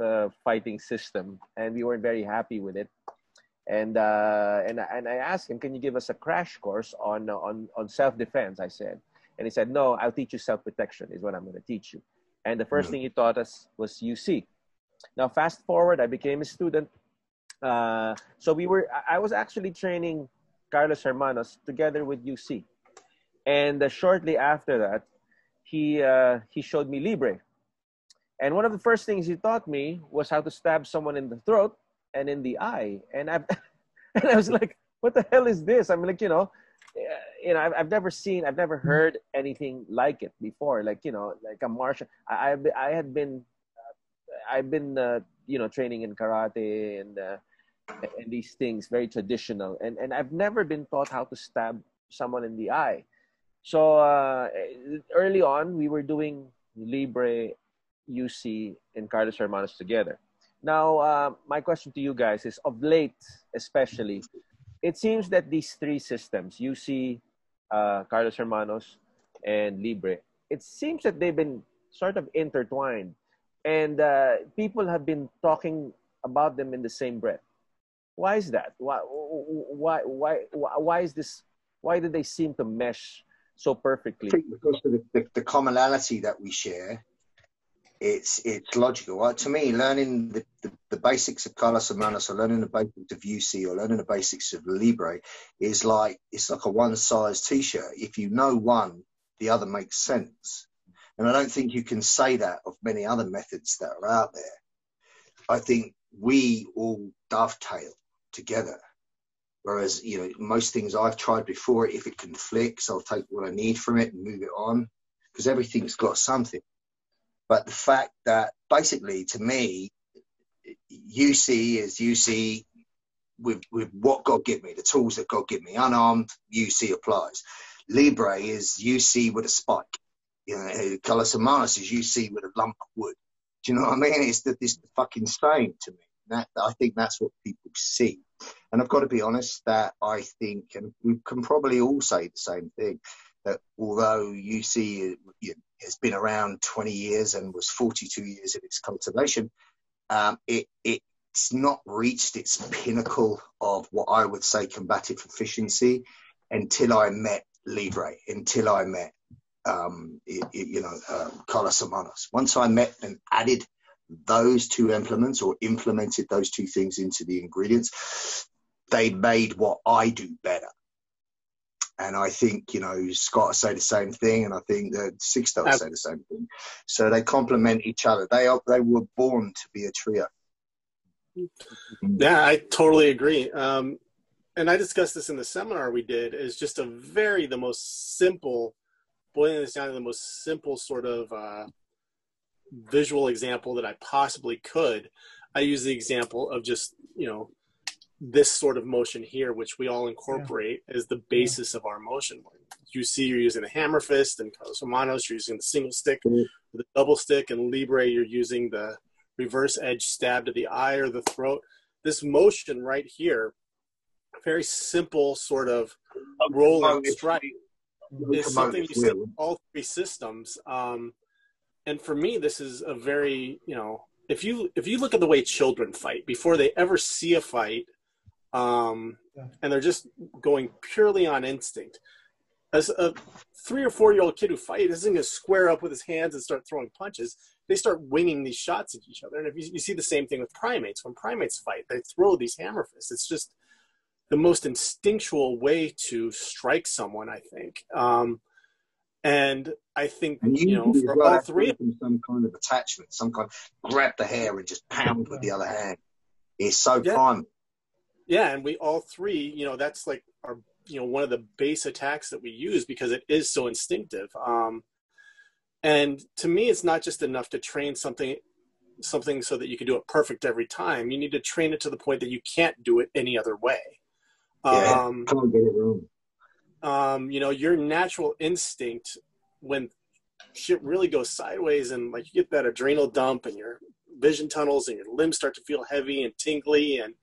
uh, fighting system, and we weren't very happy with it. And uh, and and I asked him, "Can you give us a crash course on on on self defense?" I said, and he said, "No, I'll teach you self protection. Is what I'm going to teach you." And the first Mm. thing he taught us was UC. Now, fast forward, I became a student. Uh, so we were. I I was actually training Carlos Hermanos together with UC, and uh, shortly after that, he uh, he showed me Libre. And one of the first things he taught me was how to stab someone in the throat and in the eye. And I and I was like, what the hell is this? I'm like, you know, uh, you know, I've, I've never seen, I've never heard anything like it before. Like, you know, like a martial. I I, I had been, uh, I've been, uh, you know, training in karate and uh, and these things very traditional. And and I've never been taught how to stab someone in the eye. So uh, early on, we were doing Libre, UC, and Carlos Hermanos together. Now, uh, my question to you guys is: of late, especially, it seems that these three systems, UC, uh, Carlos Hermanos, and Libre, it seems that they've been sort of intertwined, and uh, people have been talking about them in the same breath. Why is that? Why, why, why, why, is this? Why do they seem to mesh so perfectly? Because of the, the, the commonality that we share, it's it's logical. Right? To me, learning the, the, the basics of Carlos Hermanos or learning the basics of UC or learning the basics of Libre is like it's like a one size t-shirt. If you know one, the other makes sense. And I don't think you can say that of many other methods that are out there. I think we all dovetail together. Whereas, you know, most things I've tried before, if it conflicts, I'll take what I need from it and move it on because everything's got something. But the fact that basically, to me, UC is UC with, with what God give me, the tools that God give me. Unarmed, UC applies. Libre is UC with a spike. You know, Carlos Hermanos is UC with a lump of wood. Do you know what I mean? It's the, it's the fucking same to me. That, I think that's what people see. And I've got to be honest that I think, and we can probably all say the same thing, that although UC you know, has been around 20 years and was 42 years in its cultivation, um, it, it's not reached its pinnacle of what I would say combative efficiency until I met Libre, until I met, um, it, it, you know, um, Carlos Hermanos. Once I met and added those two implements or implemented those two things into the ingredients, they made what I do better. And I think, you know, Scott will say the same thing, and I think that Sixto will say the same thing. So they complement each other. They are, they were born to be a trio. Yeah, I totally agree. Um, and I discussed this in the seminar we did. Is just a very the most simple, boiling this down to the most simple sort of uh, visual example that I possibly could. I use the example of just you know this sort of motion here, which we all incorporate yeah. as the basis of our motion. You see, you're using the hammer fist, and Carlos Hermanos, you're using the single stick, mm-hmm. the double stick, and Libre, you're using the reverse edge stab to the eye or the throat. This motion right here very simple sort of roll and strike is something you see in all three systems. Um, and for me, this is a very you know if you if you look at the way children fight before they ever see a fight, um, and they're just going purely on instinct. As a three or four year old kid who fight isn't going to square up with his hands and start throwing punches. They start winging these shots at each other. And if you, you see the same thing with primates, when primates fight, they throw these hammer fists. It's just the most instinctual way to strike someone, I think. Um, and I think and you, you know for all three, some kind of attachment, some kind of grab the hair and just pound with the other hand. It's so yeah. prime. Yeah, and we all three, you know, that's like our, you know, one of the base attacks that we use because it is so instinctive. Um, and to me, it's not just enough to train something, something so that you can do it perfect every time. You need to train it to the point that you can't do it any other way. Yeah, um, can't get it wrong. Um, you know, your natural instinct when shit really goes sideways and like you get that adrenal dump and your vision tunnels and your limbs start to feel heavy and tingly and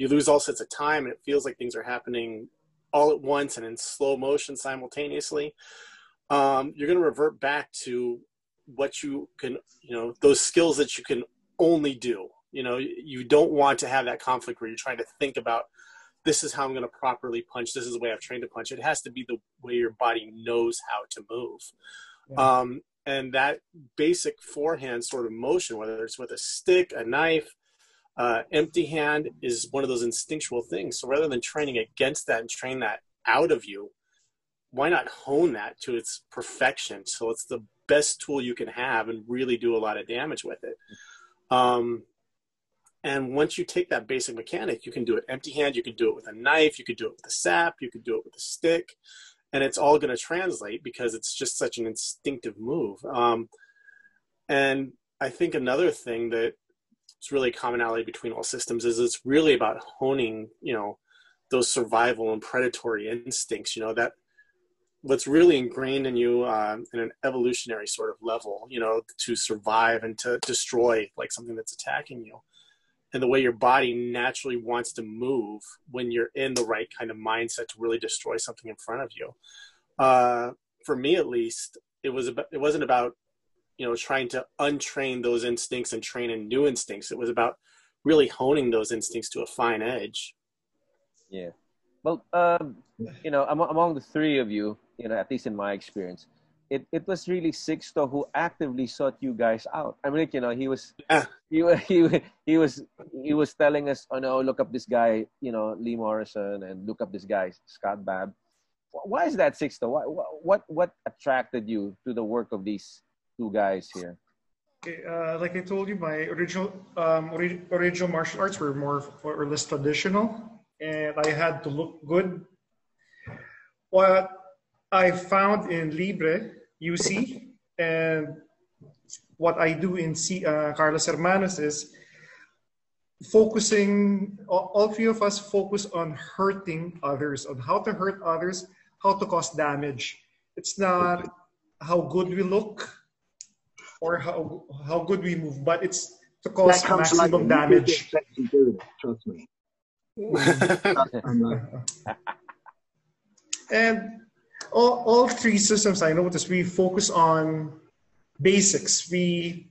you lose all sense of time and it feels like things are happening all at once and in slow motion simultaneously um, you're going to revert back to what you can you know those skills that you can only do. You know you don't want to have that conflict where you're trying to think about this is how i'm going to properly punch this is the way i've trained to punch. It has to be the way your body knows how to move. Yeah. um, and that basic forehand sort of motion whether it's with a stick a knife uh, empty hand is one of those instinctual things. So rather than training against that and train that out of you, why not hone that to its perfection? So it's the best tool you can have and really do a lot of damage with it. Um, and once you take that basic mechanic, you can do it empty hand, you can do it with a knife, you could do it with a sap, you could do it with a stick, and it's all going to translate because it's just such an instinctive move. Um, and I think another thing that it's really a commonality between all systems is it's really about honing you know those survival and predatory instincts you know that what's really ingrained in you uh, in an evolutionary sort of level you know to survive and to destroy like something that's attacking you. And the way your body naturally wants to move when you're in the right kind of mindset to really destroy something in front of you. Uh, for me at least it was about, it wasn't about you know trying to untrain those instincts and train in new instincts it was about really honing those instincts to a fine edge yeah well um, you know among the three of you you know at least in my experience it, it was really Sixto who actively sought you guys out. I mean, you know, he was yeah. he, he he was he was telling us, oh no, look up this guy, you know, Lee Morrison, and look up this guy Scott Babb. Why is that, Sixto? Why, what what attracted you to the work of these two guys here? Okay, uh, like I told you, my original um, ori- original martial arts were more or less traditional, and I had to look good. What I found in Libre UC and what I do in C, uh, Carlos Hermanos is focusing. All, all three of us focus on hurting others, on how to hurt others, how to cause damage. It's not how good we look or how how good we move, but it's to cause maximum damage. Trust me. and all, all three systems I noticed we focus on basics. We,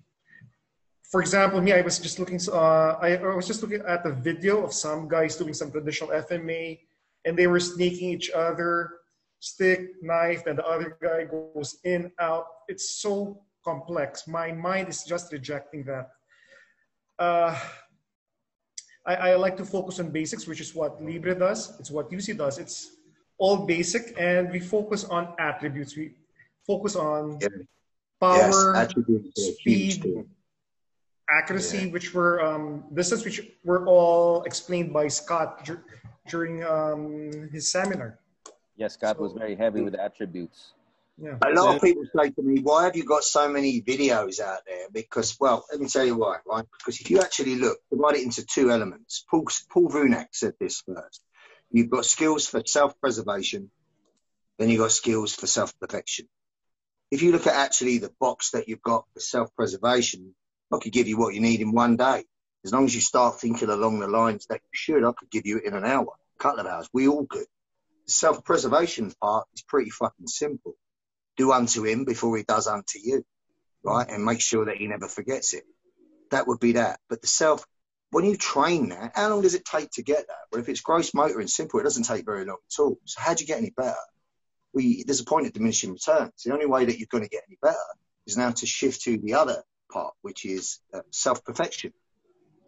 for example, me, I was just looking. Uh, I, I was just looking at the video of some guys doing some traditional FMA, and they were snaking each other, stick, knife, and the other guy goes in, out. It's so complex. My mind is just rejecting that. Uh, I, I, like to focus on basics, which is what Libre does. It's what UC does. It's all basic, and we focus on attributes. We focus on yeah. power, yes, speed, accuracy, yeah. which were um, distance, which were all explained by Scott dur- during um, his seminar. Yes, Scott so, was very heavy with attributes. Yeah. A lot of people say to me, why have you got so many videos out there? Because, well, let me tell you why, right? Because if you actually look, divide it into two elements. Paul, Paul Vunak said this first. You've got skills for self-preservation, then you've got skills for self-perfection. If you look at actually the box that you've got for self-preservation, I could give you what you need in one day. As long as you start thinking along the lines that you should, I could give you it in an hour. A couple of hours. We all could. The self-preservation part is pretty fucking simple. Do unto him before he does unto you, right? And make sure that he never forgets it. That would be that. But the self, when you train that, how long does it take to get that? Well, if it's gross motor and simple, it doesn't take very long at all. So how do you get any better? We, there's a point of diminishing returns. The only way that you're going to get any better is now to shift to the other part, which is uh, self-perfection.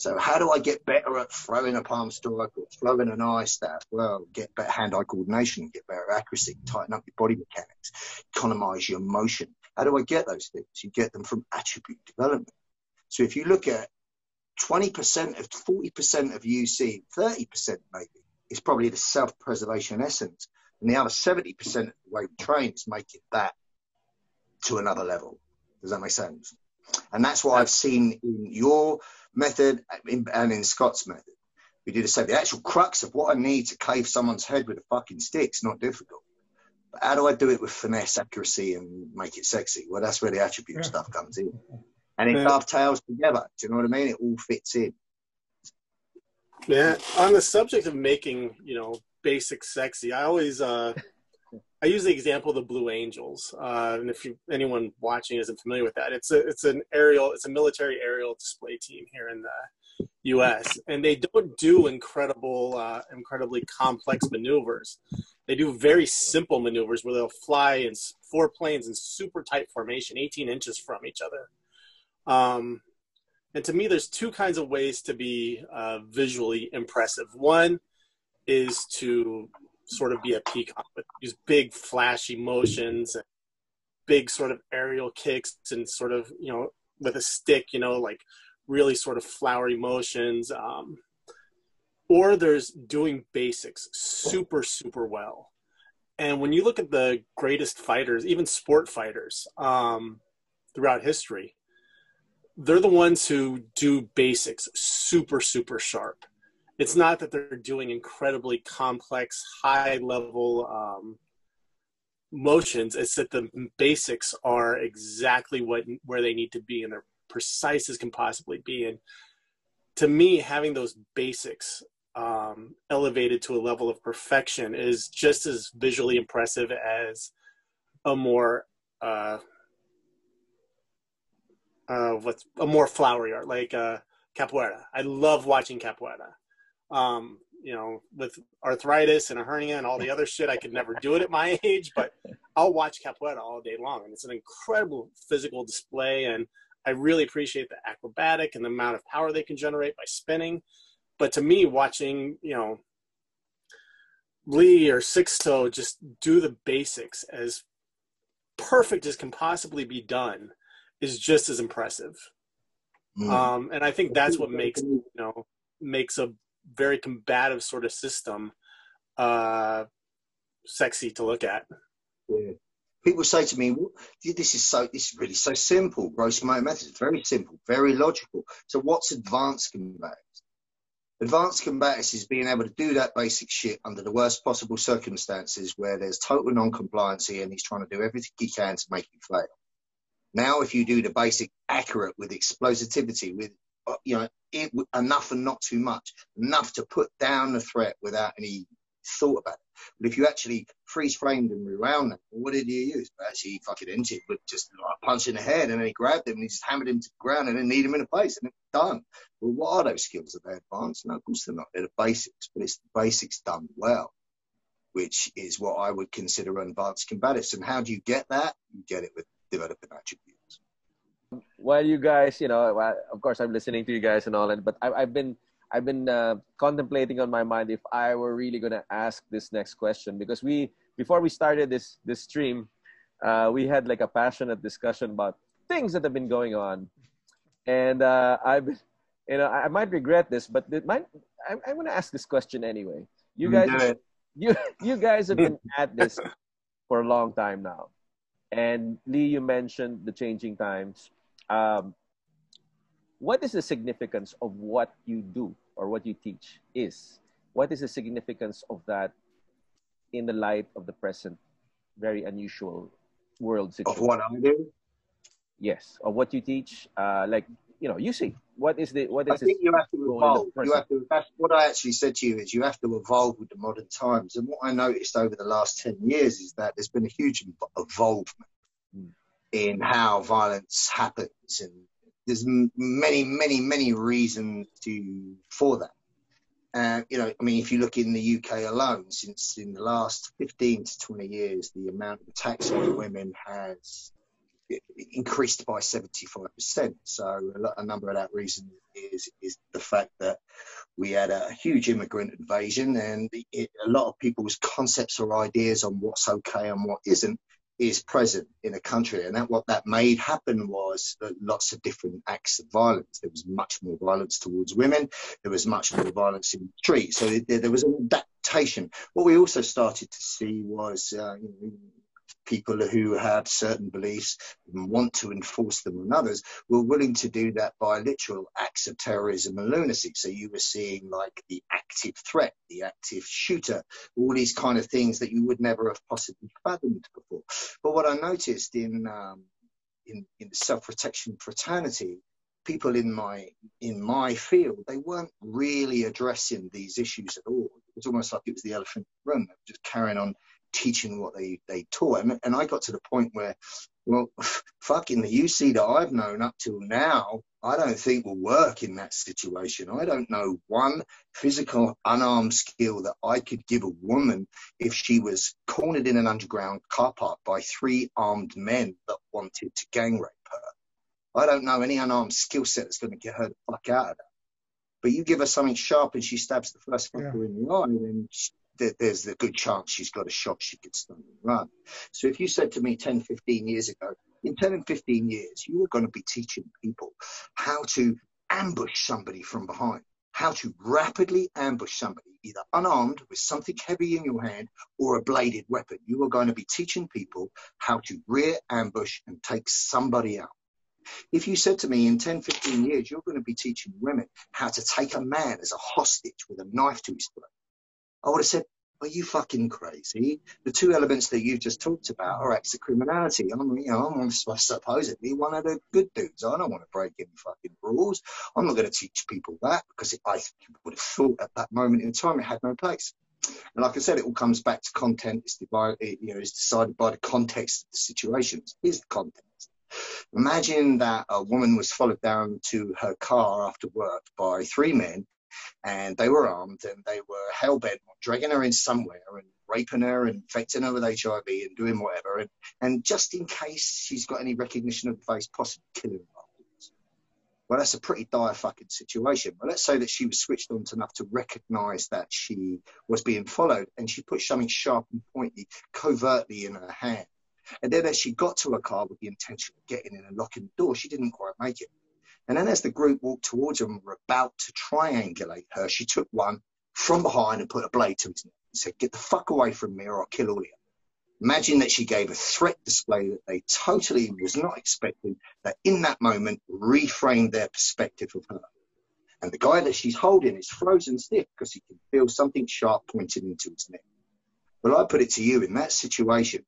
So how do I get better at throwing a palm strike or throwing an eye staff? Well, get better hand-eye coordination, get better accuracy, tighten up your body mechanics, economize your motion. How do I get those things? You get them from attribute development. So if you look at 20% of 40% of UC, 30% maybe, is probably the self-preservation essence. And the other 70% of the way we train is making that to another level. Does that make sense? And that's what I've seen in your method and in Scott's method. We do the same. The actual crux of what I need to cave someone's head with a fucking stick's not difficult. But how do I do it with finesse, accuracy, and make it sexy? Well, that's where the attribute yeah. stuff comes in. And it yeah. dovetails together. Do you know what I mean? It all fits in. Yeah. On the subject of making, you know, basic sexy, I always uh I use the example of the Blue Angels, uh, and if you, anyone watching isn't familiar with that, it's a it's an aerial, it's a military aerial display team here in the U.S. and they don't do incredible, uh, incredibly complex maneuvers. They do very simple maneuvers where they'll fly in four planes in super tight formation, 18 inches from each other. Um, and to me, there's two kinds of ways to be uh, visually impressive. One is to sort of be a peacock with these big flashy motions and big sort of aerial kicks and sort of you know with a stick you know like really sort of flowery motions um, or there's doing basics super super well. And when you look at the greatest fighters even sport fighters um, throughout history they're the ones who do basics super super sharp it's not that they're doing incredibly complex, high level um, motions. It's that the basics are exactly what where they need to be, and they're precise as can possibly be. And to me, having those basics um, elevated to a level of perfection is just as visually impressive as a more uh, uh, what's a more flowery art like uh, capoeira. I love watching capoeira. Um, you know, with arthritis and a hernia and all the other shit, I could never do it at my age, but I'll watch capoeira all day long. And it's an incredible physical display. And I really appreciate the acrobatic and the amount of power they can generate by spinning. But to me, watching, you know, Lee or Sixto just do the basics as perfect as can possibly be done is just as impressive. Mm. Um, and I think that's what makes, you know, makes a very combative sort of system uh, sexy to look at. Yeah. People say to me, "This is so. This is really so simple. Gross motor methods, very simple, very logical. So, what's advanced combatives? Advanced combatives is being able to do that basic shit under the worst possible circumstances, where there's total non-compliancy, and he's trying to do everything he can to make you fail. Now, if you do the basic accurate with explosivity, with Uh, you know, it, enough and not too much, enough to put down the threat without any thought about it. But if you actually freeze framed and rewound them, what did you use? Actually, he fucking ended with just like punch in the head, and then he grabbed him and he just hammered him to the ground and then kneed him in a place, and it's done. Well, what are those skills? Are they advanced? No, of course they're not. They're the basics, but it's the basics done well, which is what I would consider an advanced combatives. And how do you get that? You get it with developing attributes while you guys, you know, of course I'm listening to you guys and all that, but I, have been I've been uh, contemplating on my mind if I were really gonna ask this next question because we before we started this this stream, uh, we had like a passionate discussion about things that have been going on, and uh, I've you know I might regret this, but it might I'm, I'm gonna ask this question anyway. You guys, you you guys have been at this for a long time now, and Lee, you mentioned the changing times um, what is the significance of what you do or what you teach is what is the significance of that in the light of the present very unusual world situation of what i do yes of what you teach uh, like you know, you see what is the what is I think you have to evolve. You have to. That's what I actually said to you is you have to evolve with the modern times. And what I noticed over the last ten years is that there's been a huge Mm. In how violence happens, and there's many, many, many reasons to for that. Uh, you know, I mean, if you look in the UK alone, since in the last 15 to 20 years, the amount of attacks on women has increased by 75%. So a, number of that reason is is the fact that we had a huge immigrant invasion, and it, a lot of people's concepts or ideas on what's okay and what isn't is present in a country, and that what that made happen was lots of different acts of violence. There was much more violence towards women. There was much more violence in the street. So there, there was an adaptation. What we also started to see was uh, you know, people who had certain beliefs and want to enforce them on others were willing to do that by literal acts of terrorism and lunacy. So you were seeing like the active threat, the active shooter, all these kind of things that you would never have possibly fathomed before. But what I noticed in um, in, in the self-protection fraternity, people in my in my field, they weren't really addressing these issues at all. It was almost like it was the elephant in the room. They were just carrying on teaching what they, they taught. And, and I got to the point where, well, fucking the UC that I've known up till now, I don't think will work in that situation. I don't know one physical unarmed skill that I could give a woman if she was cornered in an underground car park by three armed men that wanted to gang rape her. I don't know any unarmed skill set that's going to get her the fuck out of that. But you give her something sharp and she stabs the first fucker Yeah. in the eye, then she, there- there's a good chance she's got a shot she could and run. So if you said to me 10, 15 years ago, in 10 and 15 years, you were going to be teaching people how to ambush somebody from behind, how to rapidly ambush somebody, either unarmed with something heavy in your hand or a bladed weapon. You are going to be teaching people how to rear ambush and take somebody out. If you said to me in 10, 15 years, you're going to be teaching women how to take a man as a hostage with a knife to his throat, I would have said, are you fucking crazy? The two elements that you've just talked about are acts of criminality. I'm, you know, I'm supposedly one of the good dudes. I don't want to break any fucking rules. I'm not going to teach people that because I would have thought at that moment in time it had no place. And like I said, it all comes back to content. It's divided, you know, it's decided by the context of the situations. Here's the context. Imagine that a woman was followed down to her car after work by three men and they were armed and they were hell bent on dragging her in somewhere and raping her and infecting her with HIV and doing whatever. And, and just in case she's got any recognition of the face, possibly killing her. Well, that's a pretty dire fucking situation. But let's say that she was switched on enough to recognize that she was being followed and she put something sharp and pointy covertly in her hand. And then as she got to her car with the intention of getting in and locking the door, she didn't quite make it. And then as the group walked towards her and were about to triangulate her, she took one from behind and put a blade to his neck and said, Get the fuck away from me or I'll kill all of you. Imagine that she gave a threat display that they totally was not expecting, that in that moment reframed their perspective of her. And the guy that she's holding is frozen stiff because he can feel something sharp pointed into his neck. Well, I put it to you in that situation,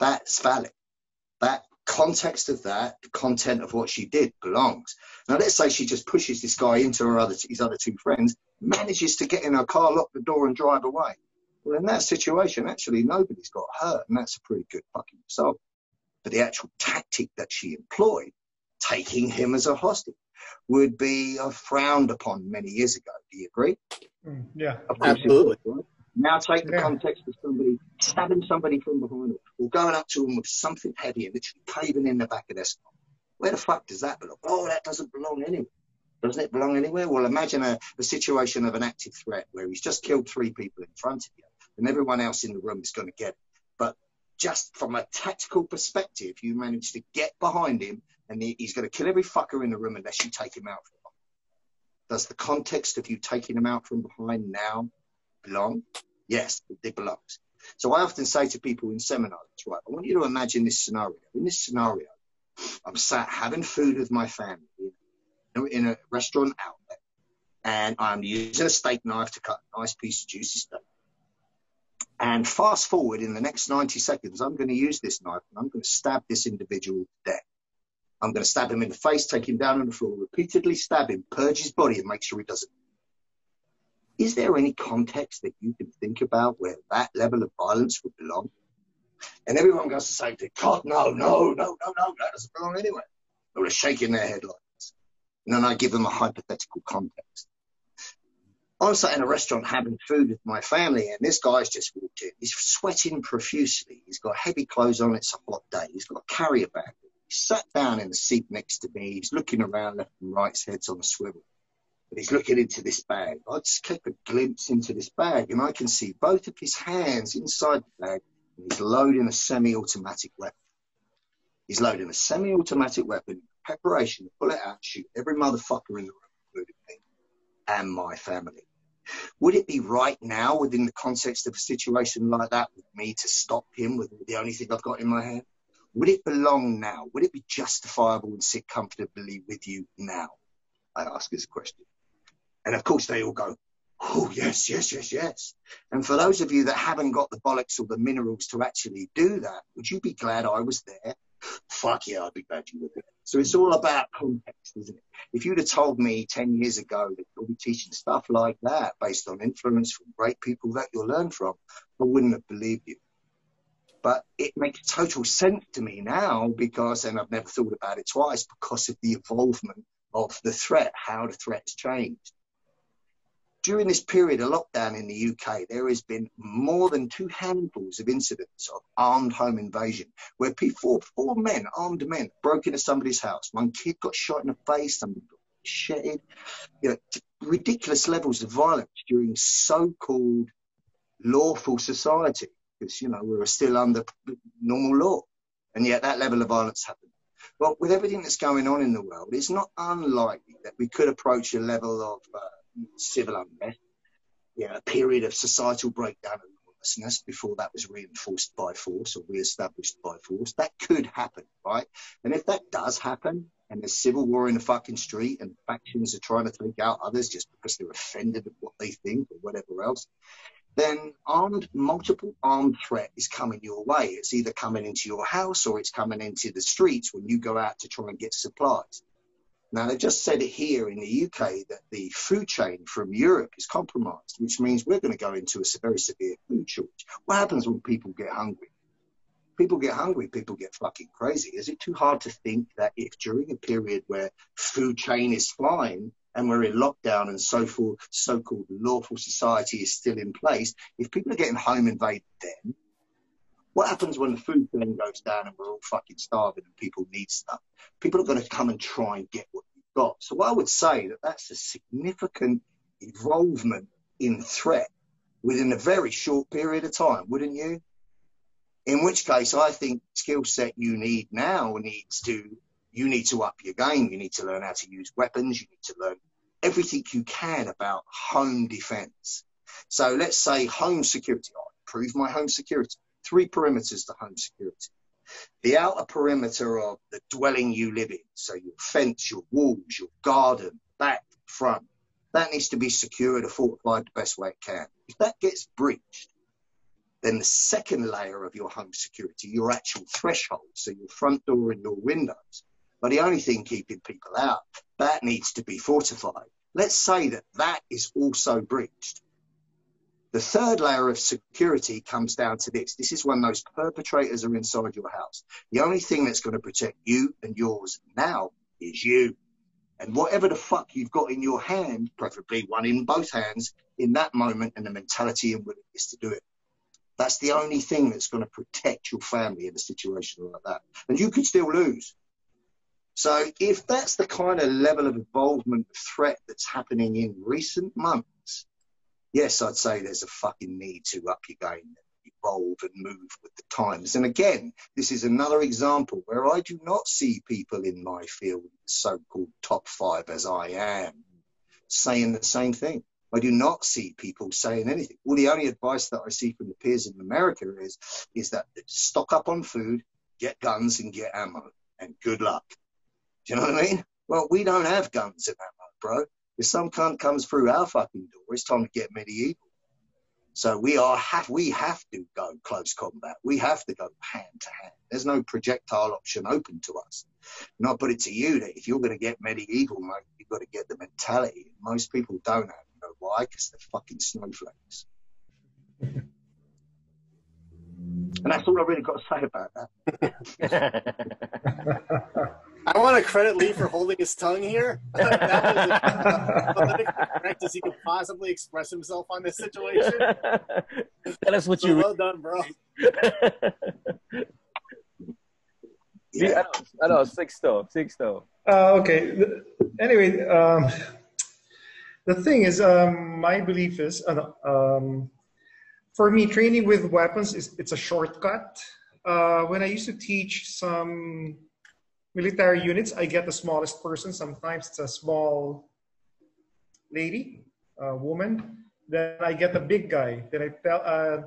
that's valid. That context of that, the content of what she did belongs. Now, let's say she just pushes this guy into her other, his other two friends, manages to get in her car, lock the door, and drive away. Well, in that situation, actually, nobody's got hurt, and that's a pretty good fucking result. But the actual tactic that she employed, taking him as a hostage, would be uh, frowned upon many years ago. Do you agree? Mm, yeah. Of course it Absolutely. Now take the Yeah. context of somebody stabbing somebody from behind or going up to them with something heavy and literally caving in the back of their skull. Where the fuck does that belong? Oh, that doesn't belong anywhere. Doesn't it belong anywhere? Well, imagine a, a situation of an active threat where he's just killed three people in front of you and everyone else in the room is going to get it. But just from a tactical perspective, you manage to get behind him and he's going to kill every fucker in the room unless you take him out from behind. Does the context of you taking him out from behind now belong? Yes, it belongs. So I often say to people in seminars, right, I want you to imagine this scenario. In this scenario, I'm sat having food with my family in, a restaurant outlet, and I'm using a steak knife to cut a nice piece of juicy steak. And fast forward in the next 90 seconds, I'm going to use this knife and I'm going to stab this individual to death. I'm going to stab him in the face, take him down on the floor, repeatedly stab him, purge his body, and make sure he doesn't. Is there any context that you can think about where that level of violence would belong? And everyone goes to say, God, no, no, no, no, no, that doesn't belong anywhere. They're shaking their head. And then I give them a hypothetical context. I was sat in a restaurant having food with my family, and this guy's just walked in. He's sweating profusely. He's got heavy clothes on. It's a hot day. He's got a carrier bag. He sat down in the seat next to me. He's looking around left and right. His head's on a swivel. He's looking into this bag. I just take a glimpse into this bag, and I can see both of his hands inside the bag, and he's loading a semi-automatic weapon. He's loading a semi-automatic weapon, preparation to pull it out, shoot every motherfucker in the room, including me and my family. Would it be right now, within the context of a situation like that, with me to stop him with the only thing I've got in my hand? Would it belong now? Would it be justifiable and sit comfortably with you now? I ask this question. And of course, they all go, Oh, yes, yes, yes, yes. And for those of you that haven't got the bollocks or the minerals to actually do that, would you be glad I was there fuck yeah, I'd be glad you were there. So it's all about context, isn't it? If you'd have told me 10 years ago that you'll be teaching stuff like that based on influence from great people that you'll learn from, I wouldn't have believed you. But it makes total sense to me now because, and I've never thought about it twice, because of the involvement of the threat, how the threat's changed during this period of lockdown in the UK, there has been more than two handfuls of incidents of armed home invasion where people, four men, armed men, broke into somebody's house. One kid got shot in the face, somebody got shattered. You know, ridiculous levels of violence during so-called lawful society because, you know, we were still under normal law. And yet that level of violence happened. Well, with everything that's going on in the world, it's not unlikely that we could approach a level of uh, civil unrest, yeah, a period of societal breakdown and lawlessness before that was reinforced by force or re-established by force. That could happen, right? And if that does happen, and there's civil war in the fucking street, and factions are trying to take out others just because they're offended at what they think or whatever else, then armed, multiple armed threat is coming your way. It's either coming into your house or it's coming into the streets when you go out to try and get supplies. Now, they've just said it here in the UK that the food chain from Europe is compromised, which means we're going to go into a very severe food shortage. What happens when people get hungry? People get hungry, people get fucking crazy. Is it too hard to think that if during a period where food chain is flying and we're in lockdown and so forth, so-called lawful society is still in place, if people are getting home invaded then, what happens when the food thing goes down and we're all fucking starving and people need stuff? People are going to come and try and get what you've got. So I would say that that's a significant involvement in threat within a very short period of time, wouldn't you? In which case, I think skill set you need now needs to you need to up your game. You need to learn how to use weapons. You need to learn everything you can about home defense. So let's say home security. I improve my home security three perimeters to home security. The outer perimeter of the dwelling you live in, so your fence, your walls, your garden, back, front, that needs to be secured or fortified the best way it can. If that gets breached, then the second layer of your home security, your actual threshold, so your front door and your windows, are the only thing keeping people out. That needs to be fortified. Let's say that that is also breached. The third layer of security comes down to this. This is when those perpetrators are inside your house. The only thing that's going to protect you and yours now is you. And whatever the fuck you've got in your hand, preferably one in both hands, in that moment and the mentality and willingness to do it. That's the only thing that's going to protect your family in a situation like that. And you could still lose. So if that's the kind of level of involvement threat that's happening in recent months, yes, I'd say there's a fucking need to up your game, evolve and move with the times. And again, this is another example where I do not see people in my field, so-called top five as I am, saying the same thing. I do not see people saying anything. Well, the only advice that I see from the peers in America is, is that stock up on food, get guns and get ammo, and good luck. Do you know what I mean? Well, we don't have guns and ammo, bro. If some cunt comes through our fucking door, it's time to get medieval. So we are have we have to go close combat. We have to go hand to hand. There's no projectile option open to us. And I put it to you that if you're going to get medieval, mate, you've got to get the mentality. Most people don't have. You know why? Because they're fucking snowflakes. and that's all I really got to say about that. I want to credit Lee for holding his tongue here. that was as correct as he could possibly express himself on this situation. Tell us what so you. Well done, bro. yeah. I know, six though, six though. Uh, okay. Anyway, um, the thing is, um, my belief is, uh, um, for me, training with weapons is it's a shortcut. Uh, when I used to teach some military units, I get the smallest person. Sometimes it's a small lady, a woman. Then I get the big guy. Then I tell, uh,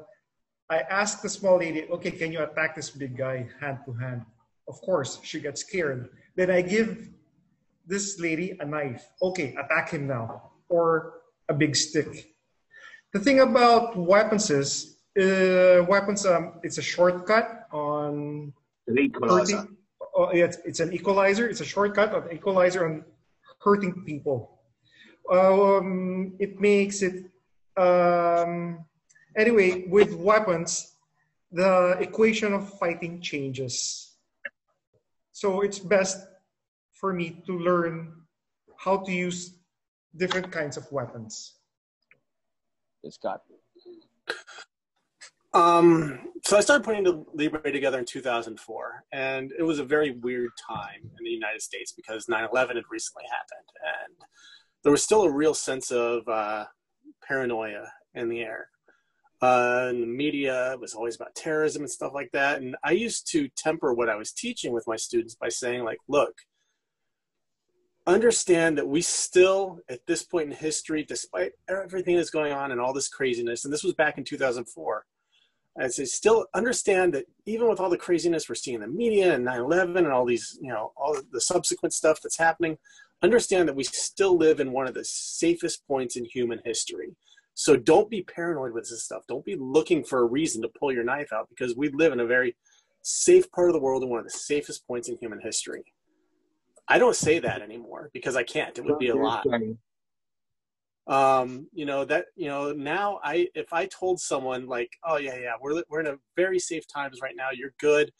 I ask the small lady, okay, can you attack this big guy hand to hand? Of course, she gets scared. Then I give this lady a knife. Okay, attack him now, or a big stick. The thing about weapons is, uh, weapons, um, it's a shortcut on hurting, uh, it's, it's an equalizer. It's a shortcut of equalizer on hurting people. Um, it makes it um, anyway with weapons. The equation of fighting changes. So it's best for me to learn how to use different kinds of weapons. Scott. Um, so I started putting the Libre together in 2004, and it was a very weird time in the United States because 9/11 had recently happened, and there was still a real sense of uh, paranoia in the air. Uh, the media was always about terrorism and stuff like that. And I used to temper what I was teaching with my students by saying, like, look, understand that we still, at this point in history, despite everything that's going on and all this craziness, and this was back in 2004 I say still understand that even with all the craziness we're seeing in the media and 9/11 and all these, you know, all the subsequent stuff that's happening, understand that we still live in one of the safest points in human history. So don't be paranoid with this stuff. Don't be looking for a reason to pull your knife out because we live in a very safe part of the world and one of the safest points in human history. I don't say that anymore because I can't. It would be a lie um you know that you know now i if i told someone like oh yeah yeah we're we're in a very safe times right now you're good.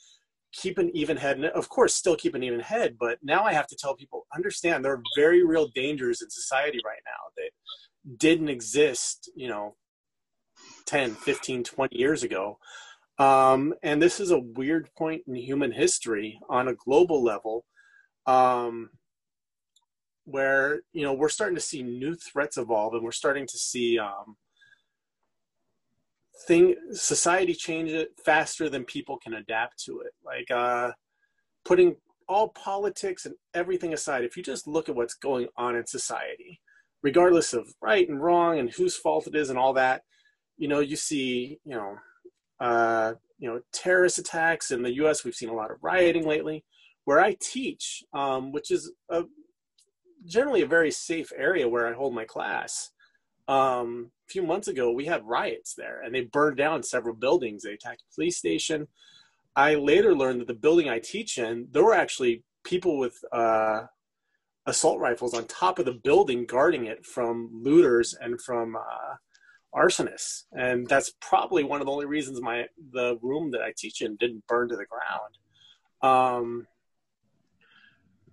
Keep an even head. And of course still keep an even head but now i have to tell people understand there are very real dangers in society right now that didn't exist you know 10 15 20 years ago. Um, and this is a weird point in human history on a global level. Um, where you know we're starting to see new threats evolve and we're starting to see um, thing society change it faster than people can adapt to it. Like uh, putting all politics and everything aside if you just look at what's going on in society regardless of right and wrong and whose fault it is and all that you know you see you know uh, you know terrorist attacks in the us we've seen a lot of rioting lately where i teach um, which is a generally a very safe area where I hold my class. Um, a few months ago, we had riots there, and they burned down several buildings. They attacked a police station. I later learned that the building I teach in, there were actually people with uh, assault rifles on top of the building guarding it from looters and from uh, arsonists. And that's probably one of the only reasons my the room that I teach in didn't burn to the ground. Um,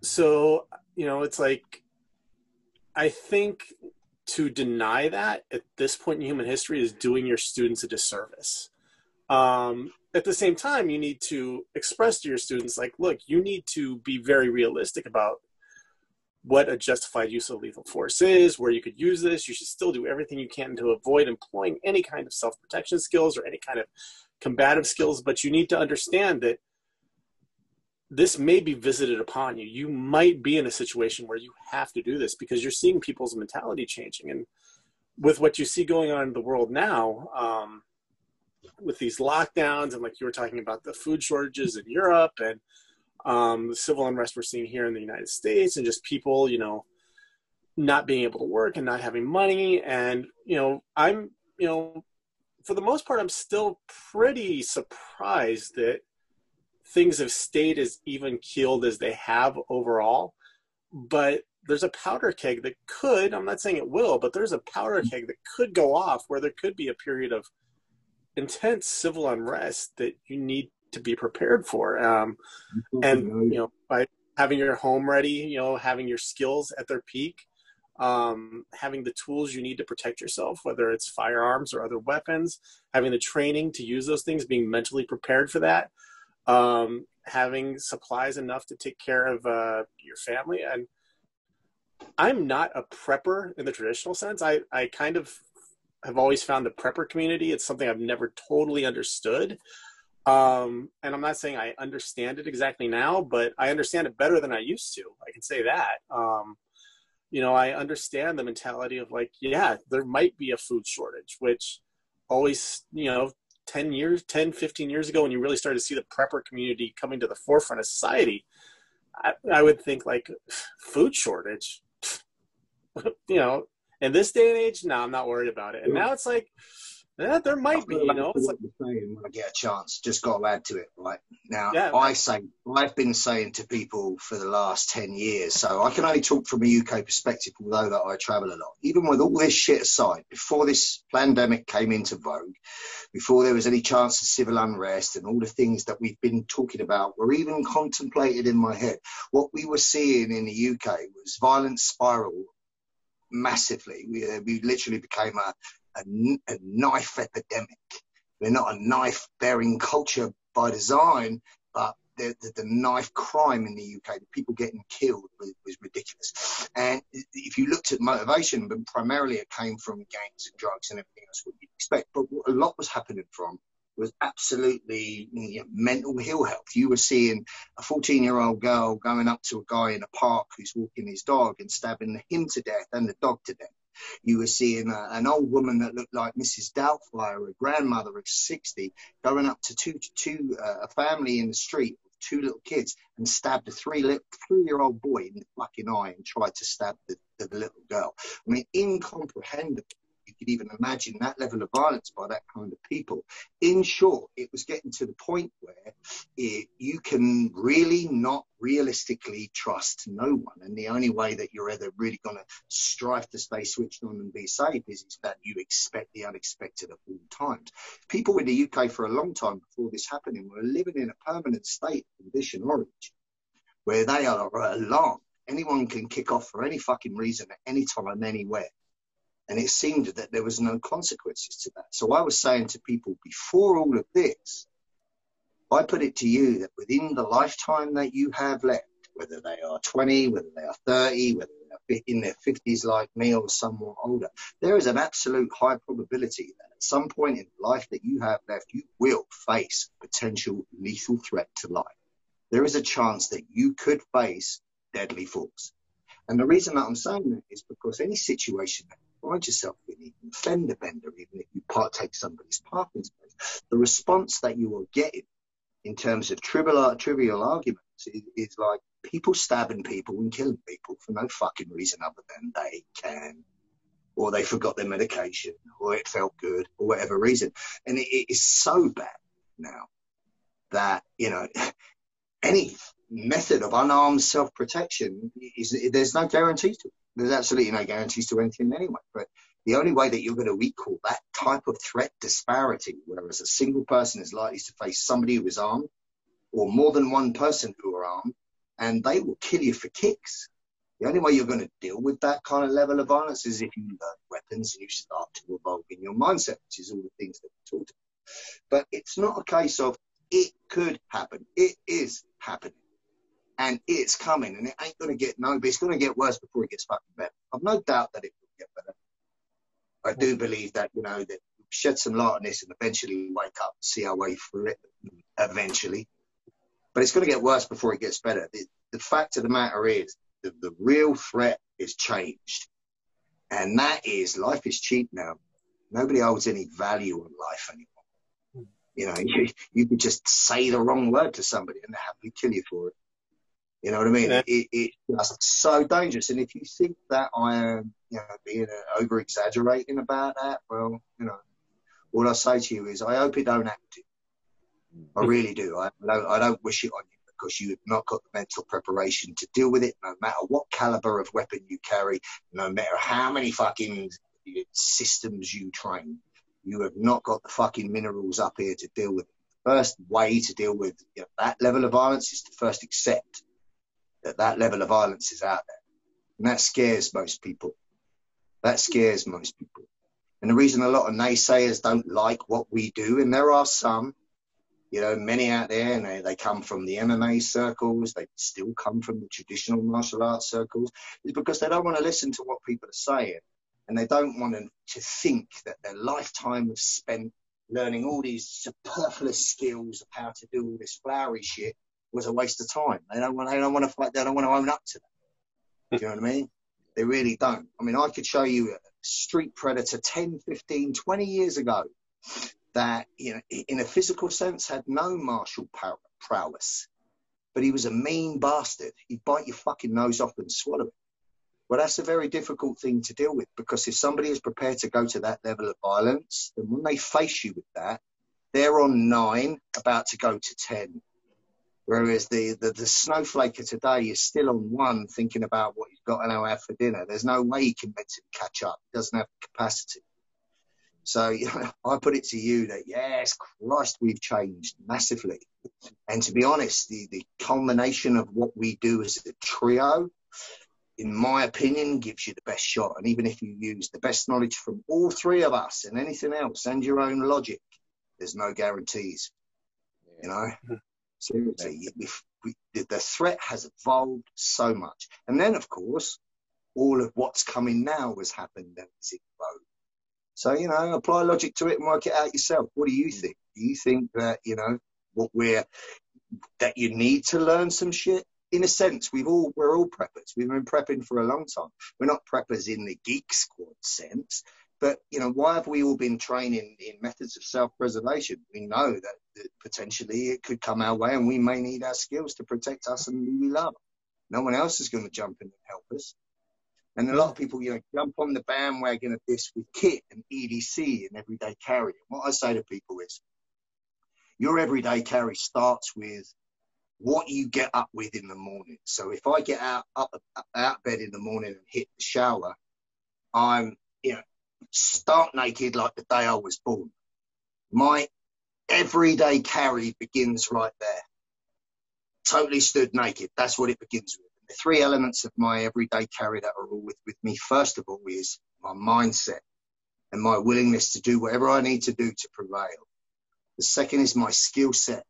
so you know, it's like I think to deny that at this point in human history is doing your students a disservice. Um, at the same time, you need to express to your students, like, look, you need to be very realistic about what a justified use of lethal force is, where you could use this. You should still do everything you can to avoid employing any kind of self protection skills or any kind of combative skills, but you need to understand that this may be visited upon you. You might be in a situation where you have to do this because you're seeing people's mentality changing. And with what you see going on in the world now, um, with these lockdowns and like you were talking about the food shortages in Europe and um, the civil unrest we're seeing here in the United States and just people, you know, not being able to work and not having money. And, you know, I'm, you know, for the most part, I'm still pretty surprised that things have stayed as even keeled as they have overall. But there's a powder keg that could, I'm not saying it will, but there's a powder keg that could go off where there could be a period of intense civil unrest that you need to be prepared for. Um, and, you know, by having your home ready, you know, having your skills at their peak, um, having the tools you need to protect yourself, whether it's firearms or other weapons, having the training to use those things, being mentally prepared for that, um, having supplies enough to take care of uh, your family. And I'm not a prepper in the traditional sense. I, I kind of have always found the prepper community, it's something I've never totally understood. Um, and I'm not saying I understand it exactly now, but I understand it better than I used to. I can say that. Um, you know, I understand the mentality of like, yeah, there might be a food shortage, which always, you know, 10 years, 10, 15 years ago, when you really started to see the prepper community coming to the forefront of society, I, I would think like food shortage, you know, in this day and age, no, I'm not worried about it. And now it's like, yeah, there might be, you know. It's like, saying when I get a chance, just got to add to it, right? Now, yeah, I say, I've been saying to people for the last 10 years, so I can only talk from a UK perspective, although that I travel a lot. Even with all this shit aside, before this pandemic came into vogue, before there was any chance of civil unrest and all the things that we've been talking about were even contemplated in my head, what we were seeing in the UK was violence spiral massively. We, uh, we literally became a, a, a knife epidemic. We're not a knife bearing culture by design, but the, the, the, knife crime in the UK, the people getting killed was, was, ridiculous. And if you looked at motivation, but primarily it came from gangs and drugs and everything else, what you'd expect. But what a lot was happening from was absolutely you know, mental ill health. You were seeing a 14 year old girl going up to a guy in a park who's walking his dog and stabbing him to death and the dog to death. You were seeing a, an old woman that looked like Mrs. Doubtfire, a grandmother of 60, going up to two, two uh, a family in the street with two little kids and stabbed a three, three year old boy in the fucking eye and tried to stab the, the little girl. I mean, incomprehensible could even imagine that level of violence by that kind of people. In short, it was getting to the point where it, you can really not realistically trust no one. And the only way that you're ever really going to strive to stay switched on and be safe is, is that you expect the unexpected at all times. People in the UK for a long time before this happening were living in a permanent state of condition orange where they are alarmed. Anyone can kick off for any fucking reason at any time, anywhere. And it seemed that there was no consequences to that. So I was saying to people before all of this, I put it to you that within the lifetime that you have left, whether they are 20, whether they are 30, whether they're in their 50s like me or somewhat older, there is an absolute high probability that at some point in life that you have left, you will face potential lethal threat to life. There is a chance that you could face deadly force. And the reason that I'm saying that is because any situation that find yourself in, even fender bender, even if you partake somebody's parking space, the response that you are getting in terms of trivial, trivial arguments is, is like people stabbing people and killing people for no fucking reason other than they can or they forgot their medication, or it felt good, or whatever reason. And it, it is so bad now that, you know, any method of unarmed self protection is there's no guarantee to it. There's absolutely no guarantees to anything anyway. But the only way that you're going to equal that type of threat disparity, whereas a single person is likely to face somebody who is armed, or more than one person who are armed, and they will kill you for kicks. The only way you're going to deal with that kind of level of violence is if you learn weapons and you start to evolve in your mindset, which is all the things that we talked about. But it's not a case of it could happen. It is happening and it's coming and it ain't going to get no, but it's going to get worse before it gets fucking better. I've no doubt that it will get better. I do believe that, you know, that shed some light on this and eventually wake up and see our way through it eventually. But it's going to get worse before it gets better. The, the fact of the matter is the, the real threat is changed. And that is life is cheap now. Nobody holds any value on life anymore. Hmm. You know, you, you could just say the wrong word to somebody and they happily kill you for it. You know what I mean? Yeah. It, it's just so dangerous. And if you think that I am, you know, being uh, over exaggerating about that, well, you know, all I say to you is I hope it don't happen to you. I really do. I don't, I don't wish it on you because you have not got the mental preparation to deal with it, no matter what caliber of weapon you carry, no matter how many fucking systems you train. You have not got the fucking minerals up here to deal with it. The first way to deal with you know, that level of violence is to first accept that that level of violence is out there. And that scares most people. That scares most people. And the reason a lot of naysayers don't like what we do, and there are some, you know, many out there, and they, they come from the MMA circles, they still come from the traditional martial arts circles, is because they don't want to listen to what people are saying. And they don't want to think that their lifetime of spent learning all these superfluous skills of how to do all this flowery shit was a waste of time. They don't want, they don't want to fight, they don't want to own up to that. Do you know what I mean? They really don't. I mean, I could show you a street predator 10, 15, 20 years ago that, you know, in a physical sense had no martial prowess, but he was a mean bastard. He'd bite your fucking nose off and swallow it. Well, that's a very difficult thing to deal with because if somebody is prepared to go to that level of violence, then when they face you with that, they're on nine, about to go to 10. Whereas the, the, the snowflake of today is still on one, thinking about what he's got to now have for dinner. There's no way he can mentally catch up. He doesn't have the capacity. So you know, I put it to you that yes, Christ, we've changed massively. And to be honest, the, the culmination of what we do as a trio, in my opinion, gives you the best shot. And even if you use the best knowledge from all three of us and anything else and your own logic, there's no guarantees. You know, mm-hmm. Seriously, we, we, the threat has evolved so much. And then, of course, all of what's coming now has happened as it grows. So, you know, apply logic to it and work it out yourself. What do you hmm. think? Do you think that, you know, what we're, that you need to learn some shit? In a sense, we've all, we're all preppers. We've been prepping for a long time. We're not preppers in the geek squad sense. But you know, why have we all been training in methods of self-preservation? We know that, that, potentially it could come our way, and we may need our skills to protect us and who we love. No one else is going to jump in and help us. And a lot of people, you know, jump on the bandwagon of this with kit and EDC and everyday carry. And what I say to people is, your everyday carry starts with what you get up with in the morning. So if I get out up out bed in the morning and hit the shower, I'm you know stark naked like the day I was born. My everyday carry begins right there. Totally stood naked. That's what it begins with. The three elements of my everyday carry that are all with, with me, first of all, is my mindset and my willingness to do whatever I need to do to prevail. The second is my skill set,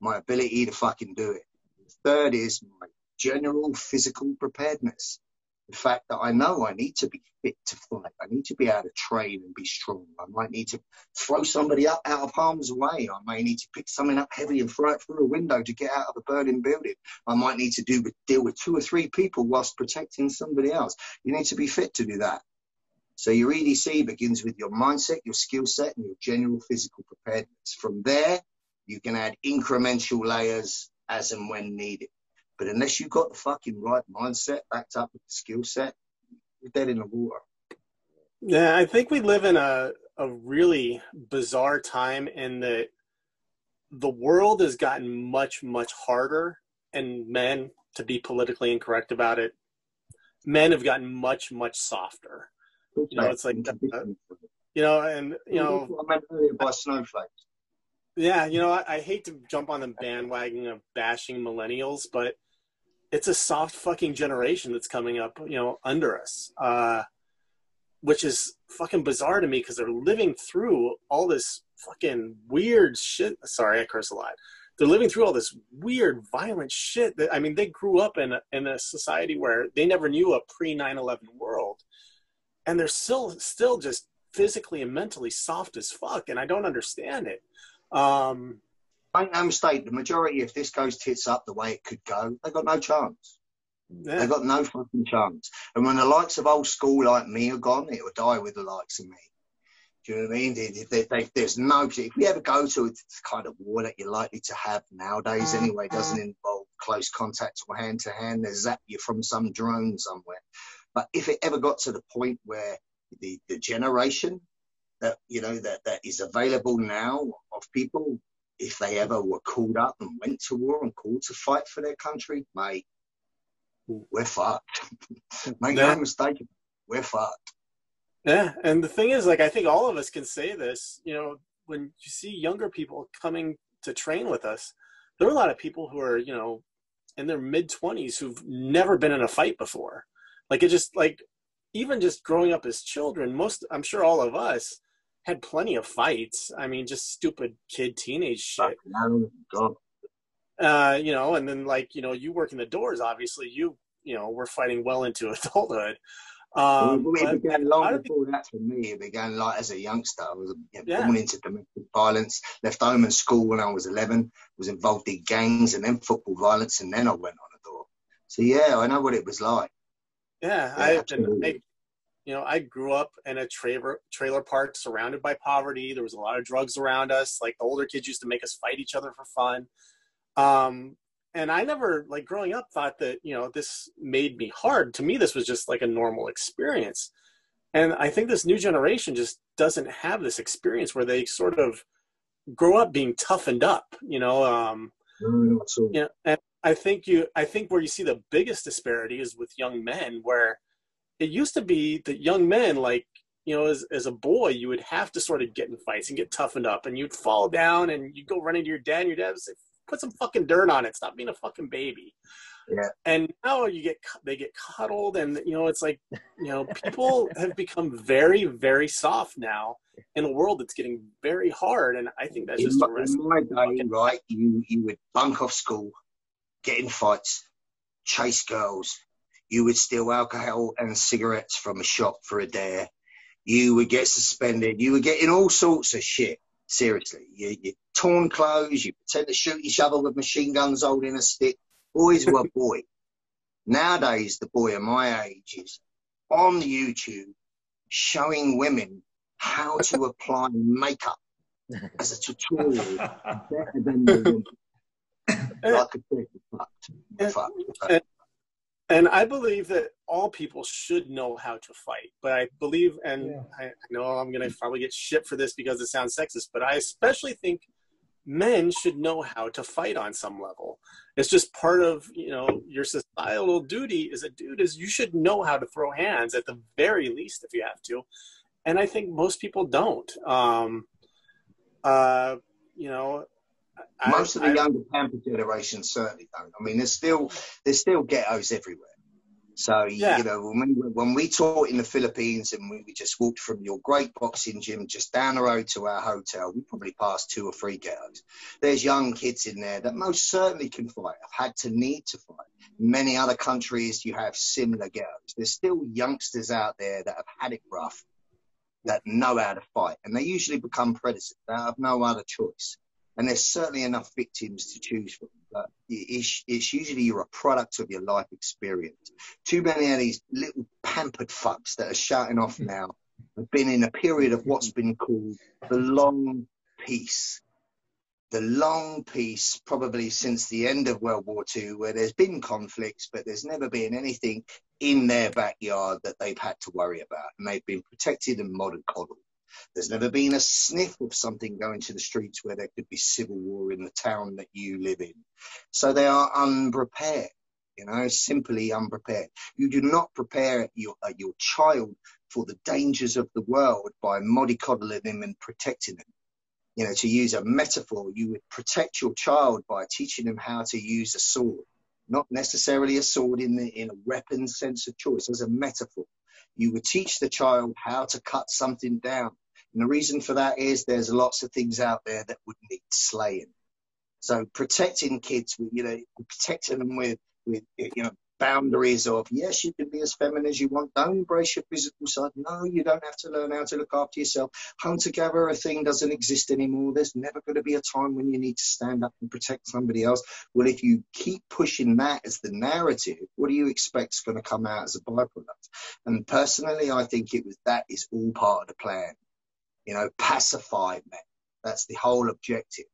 my ability to fucking do it. The third is my general physical preparedness the fact that I know I need to be fit to fight. I need to be able to train and be strong. I might need to throw somebody up out of harm's way. I may need to pick something up heavy and throw it through a window to get out of a burning building. I might need to do deal with two or three people whilst protecting somebody else. You need to be fit to do that. So your EDC begins with your mindset, your skill set, and your general physical preparedness. From there, you can add incremental layers as and when needed. But unless you've got the fucking right mindset backed up with the skill set, you're dead in the water. Yeah, I think we live in a, a really bizarre time in that the world has gotten much, much harder, and men, to be politically incorrect about it, men have gotten much, much softer. You know, it's like, uh, you know, and, you know, I meant earlier by snowflakes. Yeah, you know, I, I, hate to jump on the bandwagon of bashing millennials, but it's a soft fucking generation that's coming up, you know, under us, uh, which is fucking bizarre to me because they're living through all this fucking weird shit. Sorry, I curse a lot. They're living through all this weird, violent shit. That I mean, they grew up in a, in a society where they never knew a pre 9/11 world, and they're still still just physically and mentally soft as fuck, and I don't understand it. Um, Make no mistake, the majority, if this goes tits up the way it could go, they got no chance. Yeah. They got no fucking chance. And when the likes of old school like me are gone, it will die with the likes of me. Do you know what I mean? They, they, they, there's no. If you ever go to the kind of war that you're likely to have nowadays, anyway, doesn't involve close contact or hand to hand. They zap you from some drone somewhere. But if it ever got to the point where the, the generation that you know that, that is available now of people if they ever were called up and went to war and called to fight for their country, mate, we're fucked. Make Yeah. no mistake, we're fucked. Yeah, and the thing is, like, I think all of us can say this. You know, when you see younger people coming to train with us, there are a lot of people who are, you know, in their mid twenties who've never been in a fight before. Like, it just like, even just growing up as children, most, I'm sure, all of us had plenty of fights. I mean, just stupid kid teenage shit. Uh, you know, and then like, you know, you work in the doors. Obviously, you, you know, we're fighting well into adulthood. Um, Well, it began long before that for me. It began like as a youngster. I was you know, Yeah. born into domestic violence, left home and school when I was 11, was involved in gangs and then football violence, and then I went on a door. So, yeah, I know what it was like. Yeah, Yeah, I, I. you know, I grew up in a trailer trailer park surrounded by poverty. There was a lot of drugs around us. Like the older kids used to make us fight each other for fun. Um, and I never, like growing up, thought that you know this made me hard. To me, this was just like a normal experience. And I think this new generation just doesn't have this experience where they sort of grow up being toughened up. You know, um, No, not at yeah, and I think you I think where you see the biggest disparity is with young men where it used to be that young men like you know as as a boy you would have to sort of get in fights and get toughened up and you'd fall down and you'd go run into your dad and your dad would say put some fucking dirt on it stop being a fucking baby Yeah. and now you get they get cuddled and you know it's like you know people have become very very soft now in a world that's getting very hard and i think that's In just my, in my day, fucking- right, you, you would bunk off school, get in fights, chase girls. You would steal alcohol and cigarettes from a shop for a dare. You would get suspended. You were getting all sorts of shit. Seriously, you, you torn clothes. You pretend to shoot each other with machine guns holding a stick. Boys were boy. Nowadays, the boy of my age is on YouTube showing women how to apply makeup as a tutorial better than the woman. Like we're fucked. Fucked. And I believe that all people should know how to fight. But I believe, and Yeah. I, I know I'm going to probably get shit for this because it sounds sexist, but I especially think men should know how to fight on some level. It's just part of you know your societal duty as a dude is you should know how to throw hands at the very least if you have to. And I think most people don't. Um, uh, you know, Most of the younger Pamper generation certainly don't. I mean, there's still there's still ghettos everywhere. So Yeah. you know, when we, when we taught in the Philippines and we just walked from your great boxing gym just down the road to our hotel, we probably passed two or three ghettos. There's young kids in there that most certainly can fight, have had to need to fight. Many other countries, you have similar ghettos. There's still youngsters out there that have had it rough, that know how to fight, and they usually become predators. They have no other choice and there's certainly enough victims to choose from. But it's, it's usually you're a product of your life experience. Too many of these little pampered fucks that are shouting off hmm. now have been in a period of what's been called the long peace. The long peace, probably since the end of World War II, where there's been conflicts, but there's never been anything in their backyard that they've had to worry about. And they've been protected and mollycoddled. There's never been a sniff of something going to the streets where there could be civil war in the town that you live in. So they are unprepared, you know, simply unprepared. You do not prepare your, uh, your child for the dangers of the world by mollycoddling him and protecting him. You know, to use a metaphor, you would protect your child by teaching him how to use a sword, not necessarily a sword in the in a weapon sense of choice, as a metaphor. You would teach the child how to cut something down. And the reason for that is there's lots of things out there that would need slaying. So protecting kids, with, you know, protecting them with, with, you know, boundaries of, yes, you can be as feminine as you want. Don't embrace your physical side. No, you don't have to learn how to look after yourself. Hunter-gatherer thing doesn't exist anymore. There's never going to be a time when you need to stand up and protect somebody else. Well, if you keep pushing that as the narrative, what do you expect is going to come out as a byproduct? And personally, I think it was that is all part of the plan. You know, pacify men. That's the whole objective.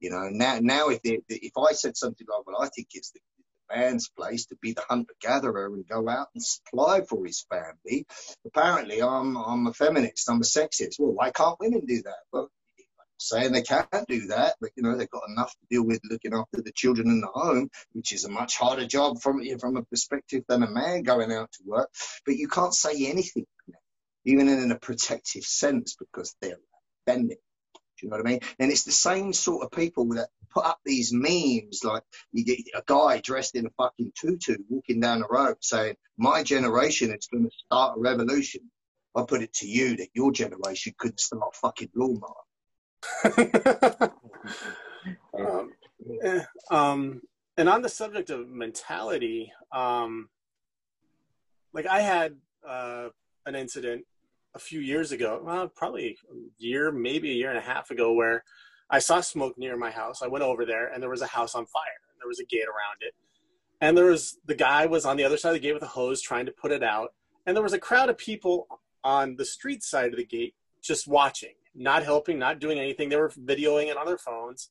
You know, now, now if if I said something like, well, I think it's the, the man's place to be the hunter gatherer and go out and supply for his family. Apparently, I'm I'm a feminist. I'm a sexist. Well, why can't women do that? Well, saying they can't do that, but you know they've got enough to deal with looking after the children in the home, which is a much harder job from from a perspective than a man going out to work. But you can't say anything, even in a protective sense, because they're bending. Do you know what I mean? And it's the same sort of people that put up these memes like you get a guy dressed in a fucking tutu walking down the road saying, My generation is going to start a revolution. I put it to you that your generation couldn't start a fucking lawnmower. um, eh, um, and on the subject of mentality, um, like I had uh, an incident a few years ago, well, probably a year, maybe a year and a half ago, where I saw smoke near my house. I went over there, and there was a house on fire, and there was a gate around it, and there was the guy was on the other side of the gate with a hose trying to put it out, and there was a crowd of people on the street side of the gate just watching, not helping, not doing anything. They were videoing it on their phones,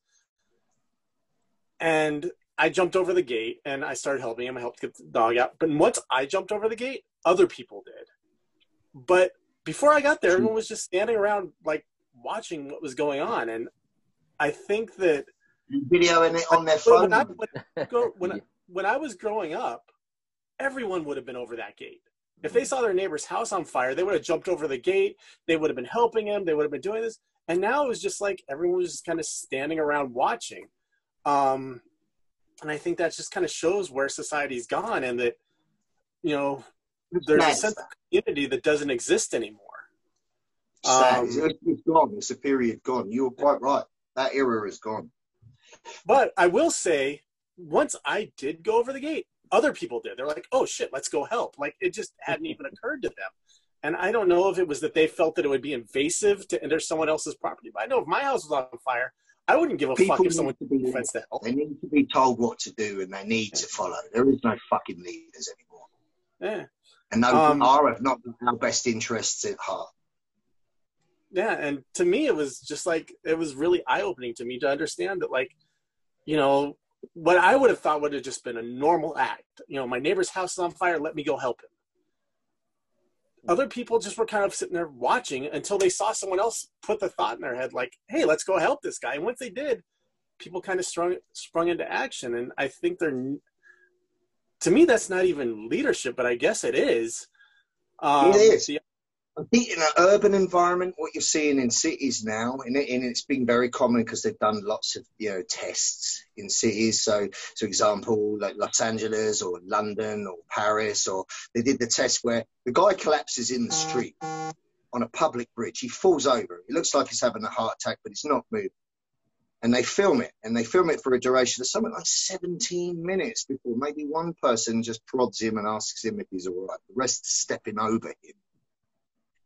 and I jumped over the gate and I started helping him. I helped get the dog out. But once I jumped over the gate, other people did. But before I got there, everyone was just standing around, like watching what was going on. And I think that videoing it on their phone. When I, when, when, I, when I was growing up, everyone would have been over that gate. If they saw their neighbor's house on fire, they would have jumped over the gate. They would have been helping him. They would have been doing this. And now it was just like everyone was just kind of standing around watching. Um, and I think that just kind of shows where society's gone and that, you know, there's a sense of community that doesn't exist anymore. Um, it's gone. It's a period gone. You were quite right. That era is gone. But I will say, once I did go over the gate, other people did. They're like, "Oh shit, let's go help!" Like it just hadn't even occurred to them. And I don't know if it was that they felt that it would be invasive to enter someone else's property. But I know if my house was on fire, I wouldn't give a people fuck if someone to be, fence to help. They need to be told what to do, and they need to follow. There is no fucking leaders anymore. Yeah. And those um, are have not our best interests at heart. Yeah, and to me, it was just like it was really eye opening to me to understand that, like, you know, what I would have thought would have just been a normal act. You know, my neighbor's house is on fire. Let me go help him. Other people just were kind of sitting there watching until they saw someone else put the thought in their head, like, "Hey, let's go help this guy." And once they did, people kind of sprung sprung into action. And I think they're, to me, that's not even leadership, but I guess it is. Um, it is. The in an urban environment, what you're seeing in cities now, and, it, and it's been very common because they've done lots of you know tests in cities. So, for example, like Los Angeles or London or Paris, or they did the test where the guy collapses in the street on a public bridge. He falls over. It looks like he's having a heart attack, but he's not moving. And they film it, and they film it for a duration of something like 17 minutes before maybe one person just prods him and asks him if he's all right. The rest is stepping over him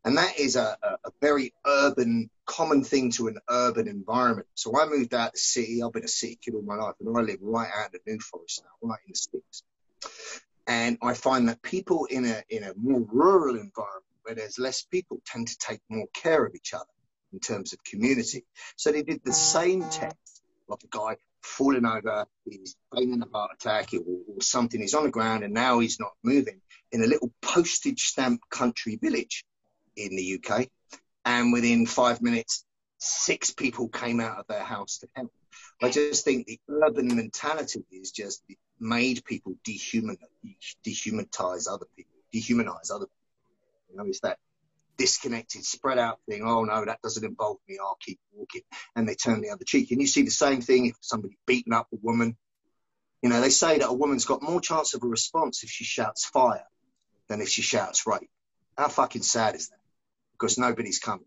and that is a, a, a, very urban, common thing to an urban environment. So I moved out the city. I've been a city kid all my life, and I live right out in the New Forest now, right in the sticks. And I find that people in a in a more rural environment where there's less people tend to take more care of each other in terms of community. So they did the same test, of a guy falling over, he's feigning a heart attack or, or something, he's on the ground and now he's not moving in a little postage stamp country village in the UK. And within five minutes, six people came out of their house to help. I just think the urban mentality is just made people dehuman, dehumanize other people, dehumanize other people. You know, it's that disconnected, spread out thing. Oh no, that doesn't involve me. I'll keep walking. And they turn the other cheek. And you see the same thing if somebody beating up a woman. You know, they say that a woman's got more chance of a response if she shouts fire than if she shouts rape. How fucking sad is that? because nobody's coming.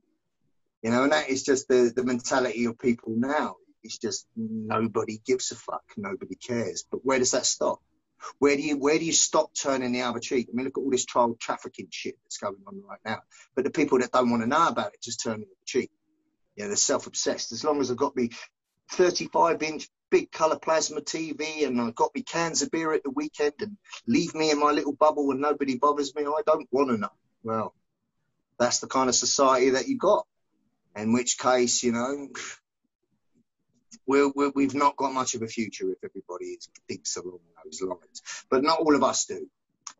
You know, and that is just the, the mentality of people now. It's just nobody gives a fuck, nobody cares. But where does that stop? Where do you where do you stop turning the other cheek? I mean, look at all this child trafficking shit that's going on right now. But the people that don't want to know about it just turn the other cheek. Yeah, they're self-obsessed. As long as I've got me 35 inch big color plasma TV and I've got me cans of beer at the weekend and leave me in my little bubble and nobody bothers me, I don't want to know. Well, that's the kind of society that you got. In which case, you know, we're, we have not got much of a future if everybody thinks along those lines. But not all of us do.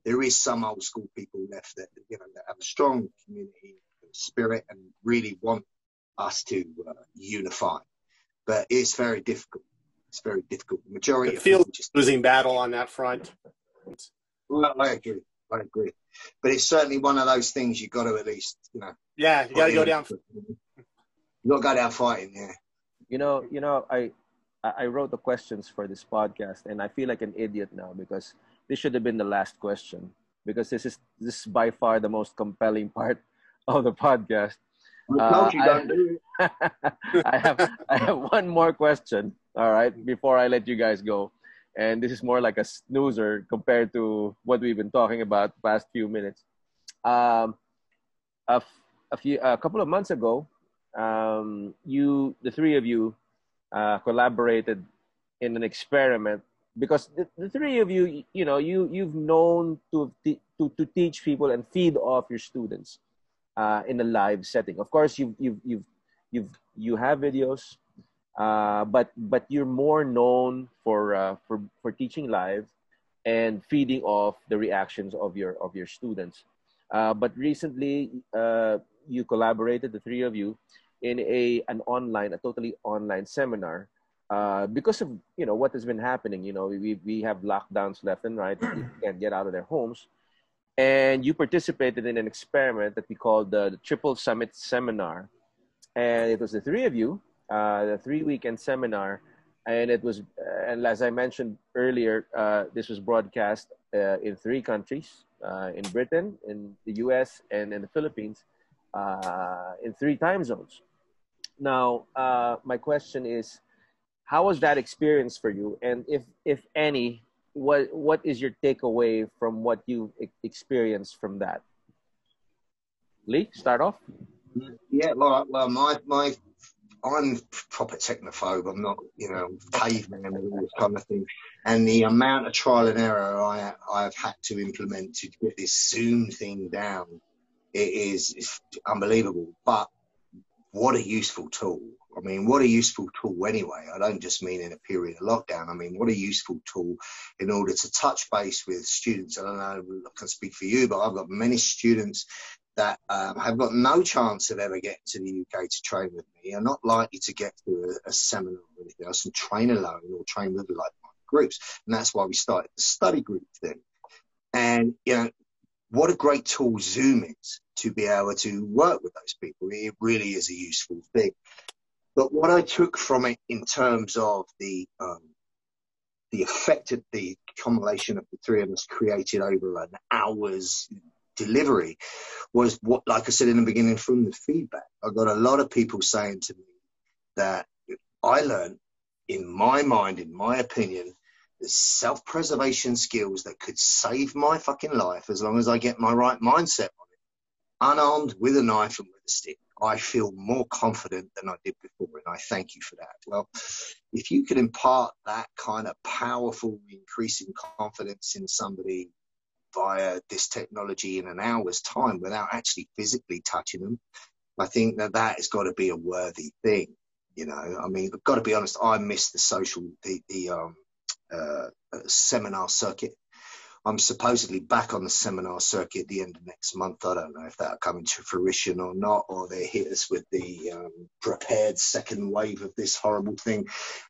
There is some old school people left that you know that have a strong community spirit and really want us to uh, unify. But it's very difficult. It's very difficult. The majority it feels just losing battle on that front. Well, I agree. I agree. But it's certainly one of those things you've got to at least, you know. Yeah, you got to go down. You got to go down fighting. Yeah. You know, you know, I I wrote the questions for this podcast, and I feel like an idiot now because this should have been the last question because this is this is by far the most compelling part of the podcast. Uh, I, I have I have one more question. All right, before I let you guys go, and this is more like a snoozer compared to what we've been talking about the past few minutes. Um, a, a few a couple of months ago, um, you the three of you uh, collaborated in an experiment because the, the three of you, you know, you you've known to to to teach people and feed off your students uh, in a live setting. Of course, you you you you you have videos, uh, but but you're more known for uh, for for teaching live and feeding off the reactions of your of your students. Uh, but recently, uh, you collaborated, the three of you, in a an online, a totally online seminar uh, because of you know what has been happening. You know, we we have lockdowns left and right. People can't get out of their homes, and you participated in an experiment that we called the, the Triple Summit Seminar, and it was the three of you, uh, the three weekend seminar, and it was and as I mentioned earlier, uh, this was broadcast uh, in three countries: uh, in Britain, in the U.S., and in the Philippines, uh, in three time zones. Now, uh, my question is how was that experience for you? And if if any what what is your takeaway from what you experienced from that? Lee start off. Yeah well, well my my i'm proper technophobe. I'm not you know caveman and all this kind of thing. And the amount of trial and error i i've had to implement to get this zoom thing down it is, unbelievable but what a useful tool I mean, what a useful tool anyway. I don't just mean in a period of lockdown. I mean, what a useful tool in order to touch base with students. I don't know, I can speak for you, but I've got many students that um, have got no chance of ever getting to the UK to train with me, are not likely to get to a, a seminar or anything else and train alone or train with like groups. And that's why we started the study group thing. And, you know, what a great tool Zoom is to be able to work with those people. It really is a useful thing. But what I took from it in terms of the um, the effect that the combination of the three of us created over an hour's delivery was what, like I said in the beginning, from the feedback, I got a lot of people saying to me that I learned, in my mind, in my opinion, self preservation skills that could save my fucking life as long as I get my right mindset on it, unarmed with a knife and with a stick. I feel more confident than I did before, and I thank you for that. Well, if you could impart that kind of powerful, increasing confidence in somebody via this technology in an hour's time without actually physically touching them, I think that that has got to be a worthy thing. You know, I mean, I've got to be honest. I miss the social, the, the um, uh, seminar circuit. I'm supposedly back on the seminar circuit at the end of next month. I don't know if that'll come into fruition or not, or they hit us with the um, prepared second wave of this horrible thing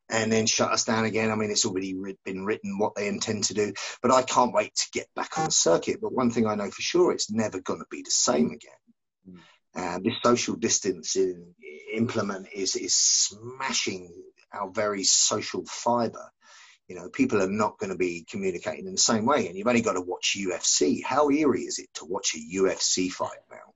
and then shut us down again. I mean, it's already been written what they intend to do, but I can't wait to get back on the circuit. But one thing I know for sure, it's never going to be the same again. Mm. And this social distancing implement is, is smashing our very social fiber you know, people are not going to be communicating in the same way. And you've only got to watch UFC. How eerie is it to watch a UFC fight now?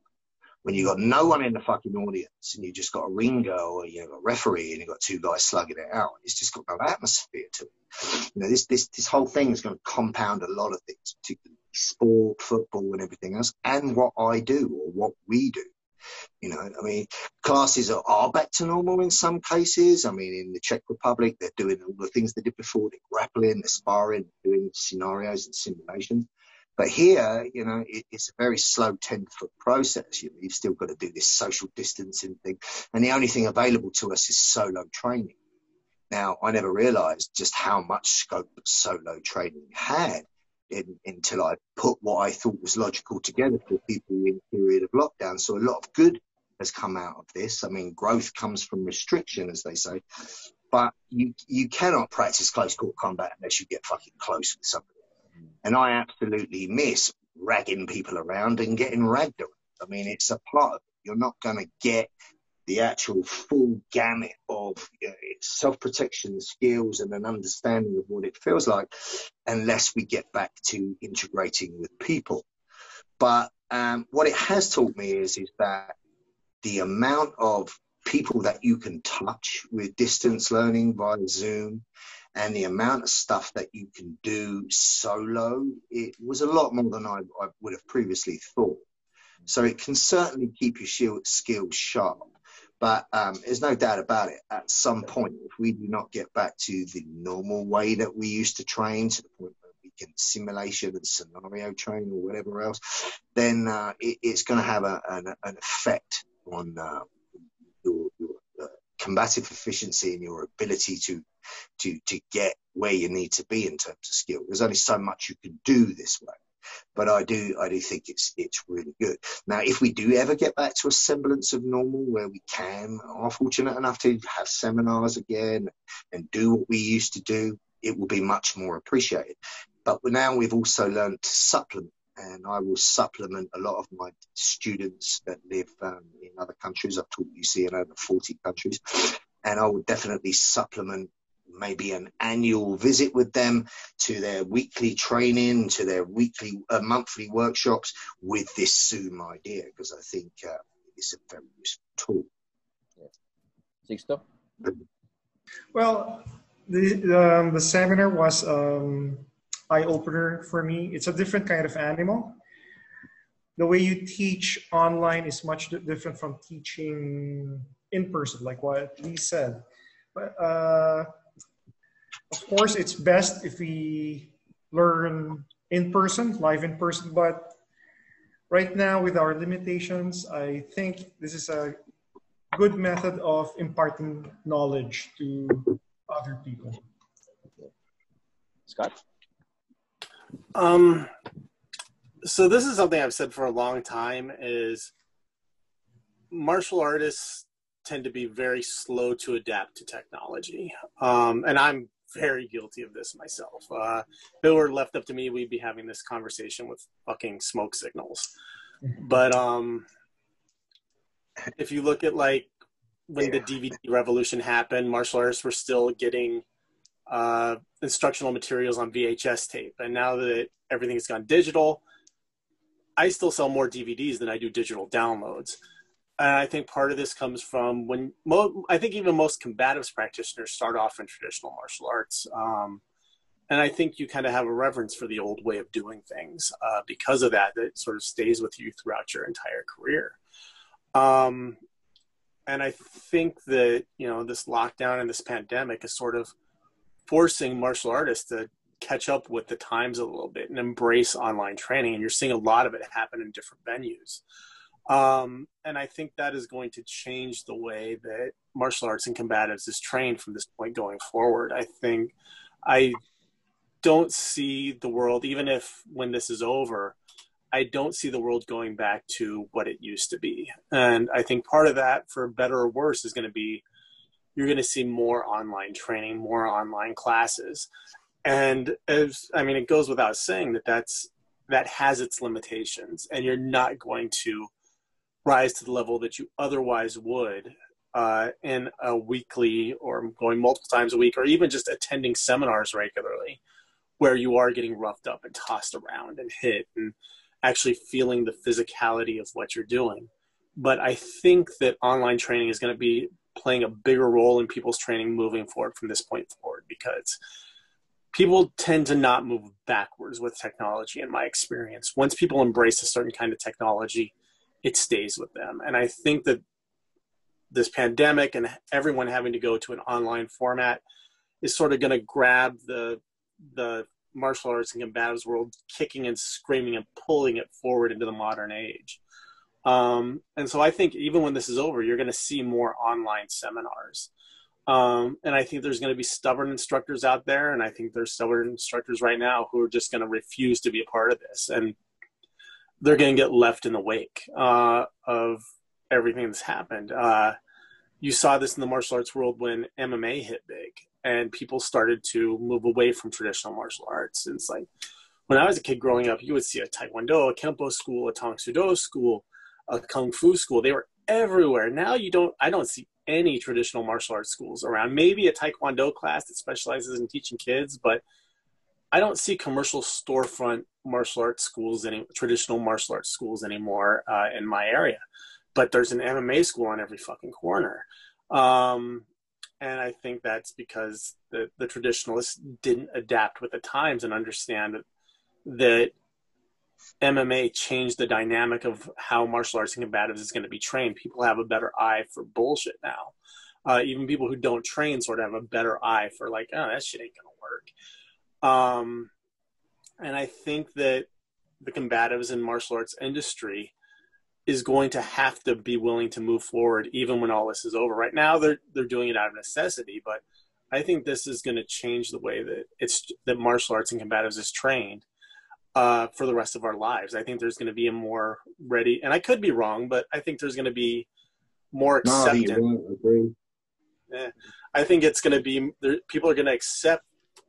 When you've got no one in the fucking audience and you've just got a ring girl or you've got a referee and you've got two guys slugging it out. It's just got no atmosphere to it. You know, this, this, this whole thing is going to compound a lot of things, particularly sport, football and everything else, and what I do or what we do. You know, I mean, classes are, are back to normal in some cases. I mean, in the Czech Republic, they're doing all the things they did before. They're grappling, they're sparring, doing scenarios and simulations. But here, you know, it, it's a very slow 10 foot process. You you've still got to do this social distancing thing. And the only thing available to us is solo training. Now, I never realized just how much scope solo training had in, until I put what I thought was logical together for people in period of lockdown. So a lot of good has come out of this. I mean, growth comes from restriction, as they say. But you you cannot practice close court combat unless you get fucking close with somebody. And I absolutely miss ragging people around and getting ragged around. I mean, it's a part of it. You're not going to get the actual full gamut of you know, self protection skills and an understanding of what it feels like unless we get back to integrating with people. But um, what it has taught me is, is that the amount of people that you can touch with distance learning via Zoom and the amount of stuff that you can do solo, it was a lot more than I, I would have previously thought. So it can certainly keep your skills sharp. But um, there's no doubt about it. At some point, if we do not get back to the normal way that we used to train, to the point where we can simulation and scenario train or whatever else, then uh, it, it's going to have a, an, an, effect on uh, your, your uh, combative efficiency and your ability to to to get where you need to be in terms of skill. There's only so much you can do this way. But I do, I do think it's it's really good. Now, if we do ever get back to a semblance of normal, where we can, are fortunate enough to have seminars again and do what we used to do, it will be much more appreciated. But now we've also learned to supplement and I will supplement a lot of my students that live um, in other countries. I've taught UC in over 40 countries, and I will definitely supplement maybe an annual visit with them to their weekly training, to their weekly, uh, monthly workshops with this Zoom idea because I think uh, it's a very useful tool. Sixto? Well, the, um, the seminar was um, eye opener for me. It's a different kind of animal. The way you teach online is much different from teaching in person, like what Lee said. But uh, of course, it's best if we learn in person, live in person, but right now with our limitations, I think this is a good method of imparting knowledge to other people. Scott? Um, so this is something I've said for a long time is martial artists tend to be very slow to adapt to technology. Um, and I'm very guilty of this myself. Uh, if it were left up to me, we'd be having this conversation with fucking smoke signals. Mm-hmm. But um, if you look at like when yeah. the DVD revolution happened, martial artists were still getting uh, instructional materials on VHS tape. And now that everything's gone digital, I still sell more DVDs than I do digital downloads. And I think part of this comes from when mo- I think even most combatives practitioners start off in traditional martial arts. Um, and I think you kind of have a reverence for the old way of doing things uh, because of that. That sort of stays with you throughout your entire career. Um, and I think that you know this lockdown and this pandemic is sort of forcing martial artists to catch up with the times a little bit and embrace online training. And you're seeing a lot of it happen in different venues. Um, and I think that is going to change the way that martial arts and combatives is trained from this point going forward. I think I don't see the world, even if when this is over, I don't see the world going back to what it used to be. And I think part of that, for better or worse, is going to be you're going to see more online training, more online classes. And as I mean, it goes without saying that that's that has its limitations, and you're not going to rise to the level that you otherwise would uh, in a weekly or going multiple times a week or even just attending seminars regularly where you are getting roughed up and tossed around and hit and actually feeling the physicality of what you're doing. But i think that online training is going to be playing a bigger role in people's training moving forward from this point forward because people tend to not move backwards with technology in my experience. Once people embrace a certain kind of technology it stays with them. And I think that this pandemic and everyone having to go to an online format is sort of going to grab the the martial arts and combatives world kicking and screaming and pulling it forward into the modern age. Um, and so I think even when this is over, you're going to see more online seminars. Um, and I think there's going to be stubborn instructors out there, and I think there's stubborn instructors right now who are just going to refuse to be a part of this. And they're going to get left in the wake uh, of everything that's happened. Uh, you saw this in the martial arts world when MMA hit big and people started to move away from traditional martial arts. And it's like when I was a kid growing up, you would see a Taekwondo, a Kempo school, a Tang Soo Do school, a Kung Fu school. They were everywhere. Now you don't, I don't see any traditional martial arts schools around. Maybe a Taekwondo class that specializes in teaching kids, but I don't see commercial storefront martial arts schools, any traditional martial arts schools anymore uh, in my area. But there's an MMA school on every fucking corner. Um, and I think that's because the, the traditionalists didn't adapt with the times and understand that, MMA changed the dynamic of how martial arts and combatives is going to be trained. People have a better eye for bullshit now. Uh, even people who don't train sort of have a better eye for like, oh, that shit ain't gonna work. Um, and I think that the combatives and martial arts industry is going to have to be willing to move forward even when all this is over. Right now, they're they're doing it out of necessity, but I think this is going to change the way that it's that martial arts and combatives is trained uh, for the rest of our lives. I think there's going to be a more ready, and I could be wrong, but I think there's going to be more acceptance. No, yeah, I think it's going to be there, people are going to accept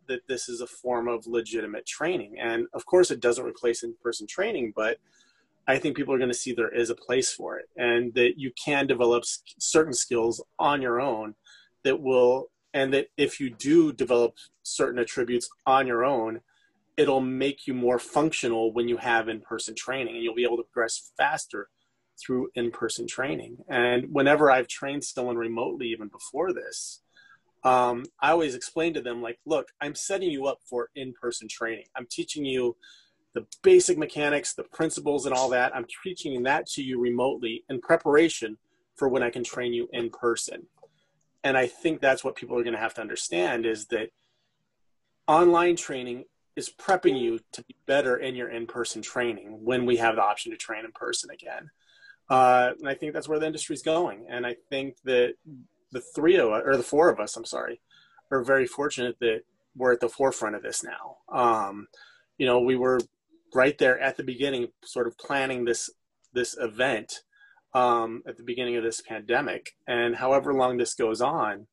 that this is a form of legitimate training, and of course, it doesn't replace in-person training, but I think people are going to see there is a place for it and that you can develop certain skills on your own that will, and that if you do develop certain attributes on your own, it'll make you more functional when you have in person training and you'll be able to progress faster through in person training. And whenever I've trained someone remotely, even before this, um, I always explain to them, like, look, I'm setting you up for in person training. I'm teaching you the basic mechanics, the principles, and all that. I'm teaching that to you remotely in preparation for when I can train you in person. And I think that's what people are going to have to understand is that online training is prepping you to be better in your in-person training when we have the option to train in person again. Uh, and I think that's where the industry is going. And I think that the three of us, or the four of us, I'm sorry, are very fortunate that we're at the forefront of this now. Um, you know, we were right there at the beginning, sort of planning this this event um, at the beginning of this pandemic, and however long this goes on,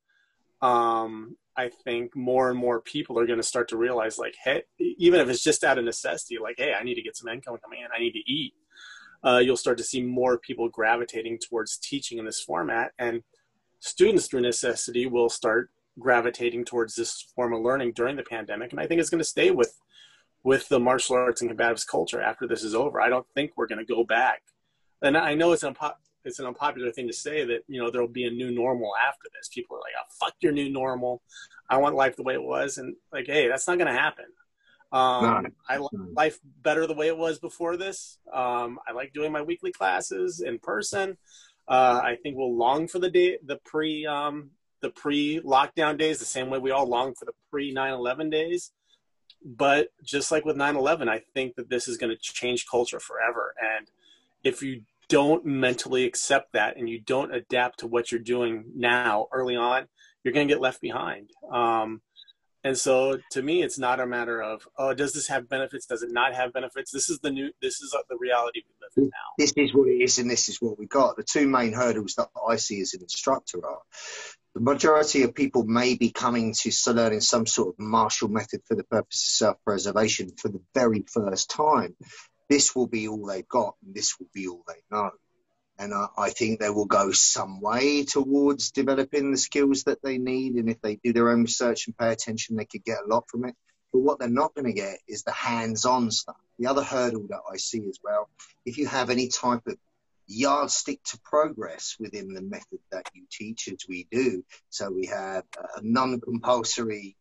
um, I think more and more people are going to start to realize, like, hey, even if it's just out of necessity, like, hey, I need to get some income coming in, I need to eat. Uh, you'll start to see more people gravitating towards teaching in this format, and students through necessity will start gravitating towards this form of learning during the pandemic. And I think it's going to stay with with the martial arts and combatives culture after this is over. I don't think we're going to go back. And I know it's an unpo- it's an unpopular thing to say that you know there'll be a new normal after this. People are like, "Oh, fuck your new normal. I want life the way it was." And like, hey, that's not going to happen. Um, I like life better the way it was before this. Um, I like doing my weekly classes in person. Uh, I think we'll long for the day, the pre, um, the pre lockdown days, the same way we all long for the pre 9/11 days. But just like with 9-11 i think that this is going to change culture forever. And if you don't mentally accept that and you don't adapt to what you're doing now early on you're going to get left behind. Um, and so to me it's not a matter of oh does this have benefits does it not have benefits this is the new this is uh, the reality we live in now this is what it is and this is what we got the two main hurdles that i see as an instructor are the majority of people may be coming to learning some sort of martial method for the purpose of self-preservation for the very first time. This will be all they've got, and this will be all they know. And I, I think they will go some way towards developing the skills that they need. And if they do their own research and pay attention, they could get a lot from it. But what they're not going to get is the hands-on stuff. The other hurdle that I see as well, if you have any type of yardstick to progress within the method that you teach as we do. So we have uh, non-compulsory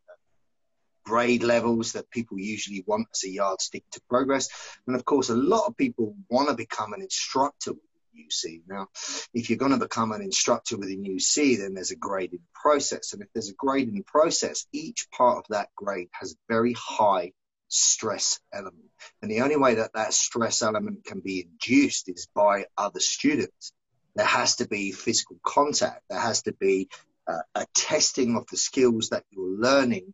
grade levels that people usually want as a yardstick to progress. And of course, a lot of people want to become an instructor UC. Now, if you're going to become an instructor within UC, then there's a grading process. And if there's a grading process, each part of that grade has very high stress element. And the only way that that stress element can be induced is by other students. There has to be physical contact. There has to be uh, a testing of the skills that you're learning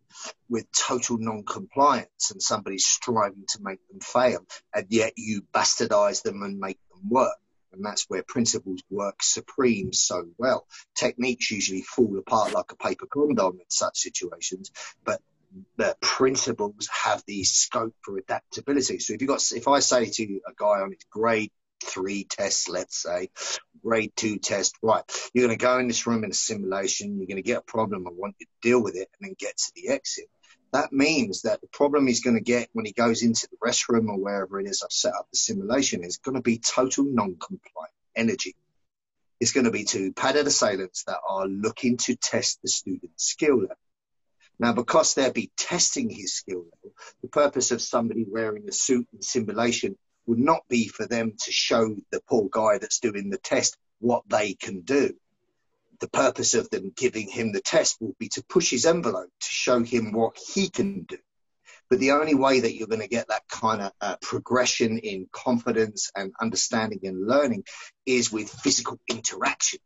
with total non-compliance and somebody striving to make them fail, and yet you bastardize them and make them work. And that's where principles work supreme so well. Techniques usually fall apart like a paper condom in such situations, but the principles have the scope for adaptability. So if you got, if I say to a guy on his grade three test, let's say, grade two test, right, you're going to go in this room in a simulation, you're going to get a problem, I want you to deal with it and then get to the exit. That means that the problem he's going to get when he goes into the restroom or wherever it is I've set up the simulation is going to be total non-compliant energy. It's going two be to padded assailants that are looking to test the student's skill level. Now, because they'll be testing his skill level, the purpose of somebody wearing a suit in simulation would not be for them to show the poor guy that's doing the test what they can do. The purpose of them giving him the test will be to push his envelope to show him what he can do. But the only way that you're going to get that kind of uh, progression in confidence and understanding and learning is with physical interaction.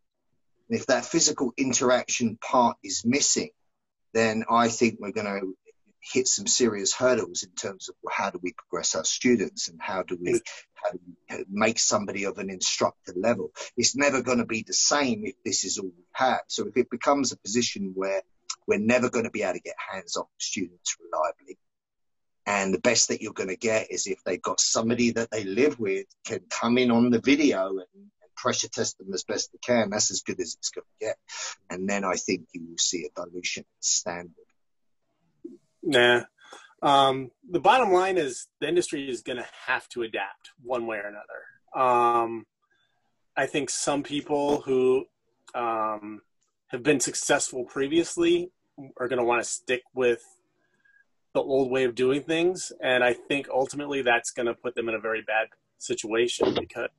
And if that physical interaction part is missing, then I think we're going to hit some serious hurdles in terms of how do we progress our students and how do we, how do we uh, make somebody of an instructor level. It's never going to be the same if this is all we have. So if it becomes a position where we're never going to be able to get hands on students reliably, and the best that you're going to get is if they've got somebody that they live with can come in on the video and, and pressure test them as best they can. That's as good as it's going to get. And then I think you will see a dilution in standard. Nah. Um, the bottom line is the industry is going to have to adapt one way or another. Um, I think some people who um, have been successful previously are going to want to stick with the old way of doing things. And I think ultimately that's going to put them in a very bad situation because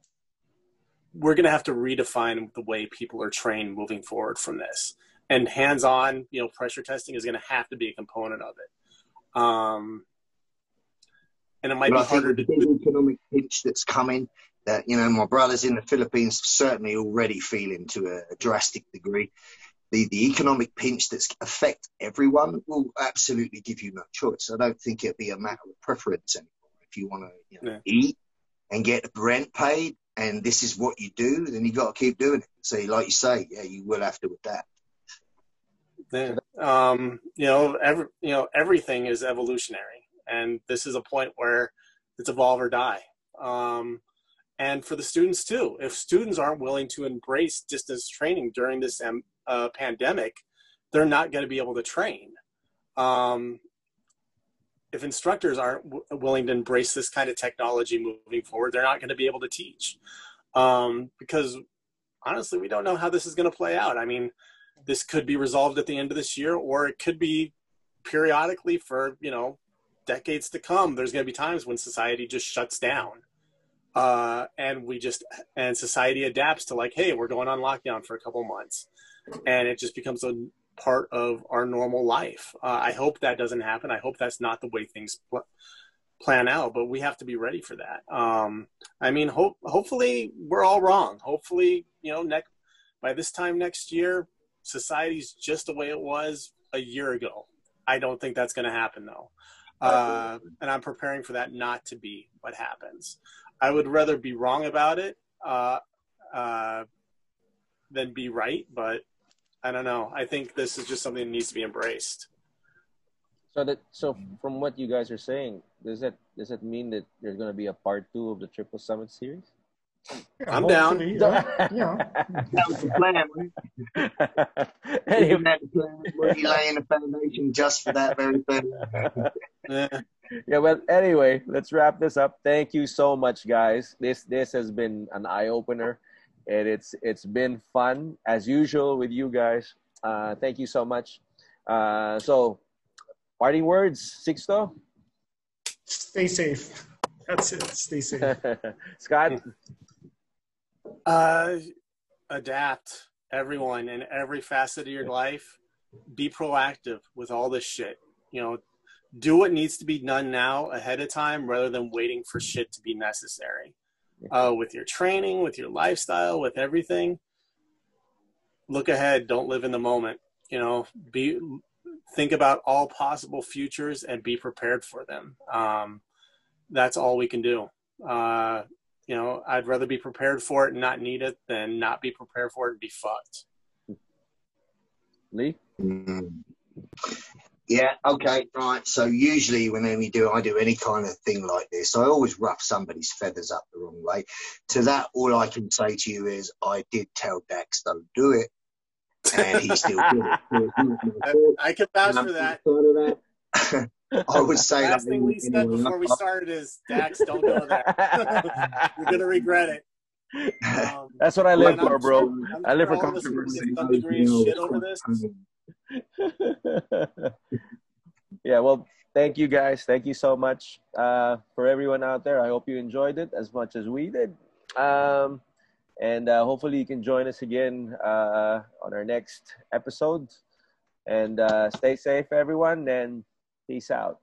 we're going to have to redefine the way people are trained moving forward from this. And hands-on, you know, pressure testing is going to have to be a component of it. Um, and it might but be harder to do. economic pinch that's coming. That you know, my brothers in the Philippines certainly already feeling to a, a drastic degree. The, the economic pinch that's affect everyone will absolutely give you no choice. I don't think it'll be a matter of preference anymore. If you want to you know, yeah. eat and get rent paid, and this is what you do, then you got to keep doing it. So, like you say, yeah, you will have to adapt. Um, you know, every, you know, everything is evolutionary, and this is a point where it's evolve or die. Um, and for the students too, if students aren't willing to embrace distance training during this um, uh, pandemic, they're not going to be able to train. Um, if instructors aren't willing to embrace this kind of technology moving forward, they're not going to be able to teach. Um, because honestly, we don't know how this is going to play out. I mean, this could be resolved at the end of this year, or it could be periodically for you know decades to come. There's going to be times when society just shuts down, uh, and we just and society adapts to like, hey, we're going on lockdown for a couple months, and it just becomes a part of our normal life. Uh, I hope that doesn't happen. I hope that's not the way things pl- plan out, but we have to be ready for that. Um, I mean, hope hopefully we're all wrong. Hopefully, you know, next by this time next year, society's just the way it was a year ago. I don't think that's going to happen though, uh, and I'm preparing for that not to be what happens. I would rather be wrong about it uh, uh than be right, but I don't know. I think this is just something that needs to be embraced. So that so from what you guys are saying, does that does that mean that there's going to be a part two of the Triple Summit series? Yeah, I'm down. Yeah. yeah. that was the plan. anyway. We're laying the foundation just for that very thing. yeah. yeah, well, anyway, let's wrap this up. Thank you so much, guys. This this has been an eye opener and it's it's been fun as usual with you guys. Uh, thank you so much. Uh, so, parting words, Sixto. Stay safe. That's it. Stay safe. Scott. Uh, adapt, everyone, in every facet of your life. Be proactive with all this shit. You know, do what needs to be done now ahead of time rather than waiting for shit to be necessary uh, with your training, with your lifestyle, with everything. Look ahead. Don't live in the moment. You know, be think about all possible futures and be prepared for them. Um, that's all we can do. Uh, you you know, I'd rather be prepared for it and not need it than not be prepared for it and be fucked. Lee? Mm. Yeah, okay, right. So usually when we do I do any kind of thing like this, I always rough somebody's feathers up the wrong way. To that all I can say to you is I did tell Dax don't do it. And he still did it. I can vouch for that. I would say Last that thing we said before we started is Dax, don't go there. You're gonna regret it. Um, That's what I live for, bro. sure- I'm live for all of us are gonna controversy. some degree of shit over this. yeah, well, thank you guys. Thank you so much uh, for everyone out there. I hope you enjoyed it as much as we did. Um, and uh, hopefully you can join us again uh, on our next episode. And uh, stay safe, everyone, and peace out.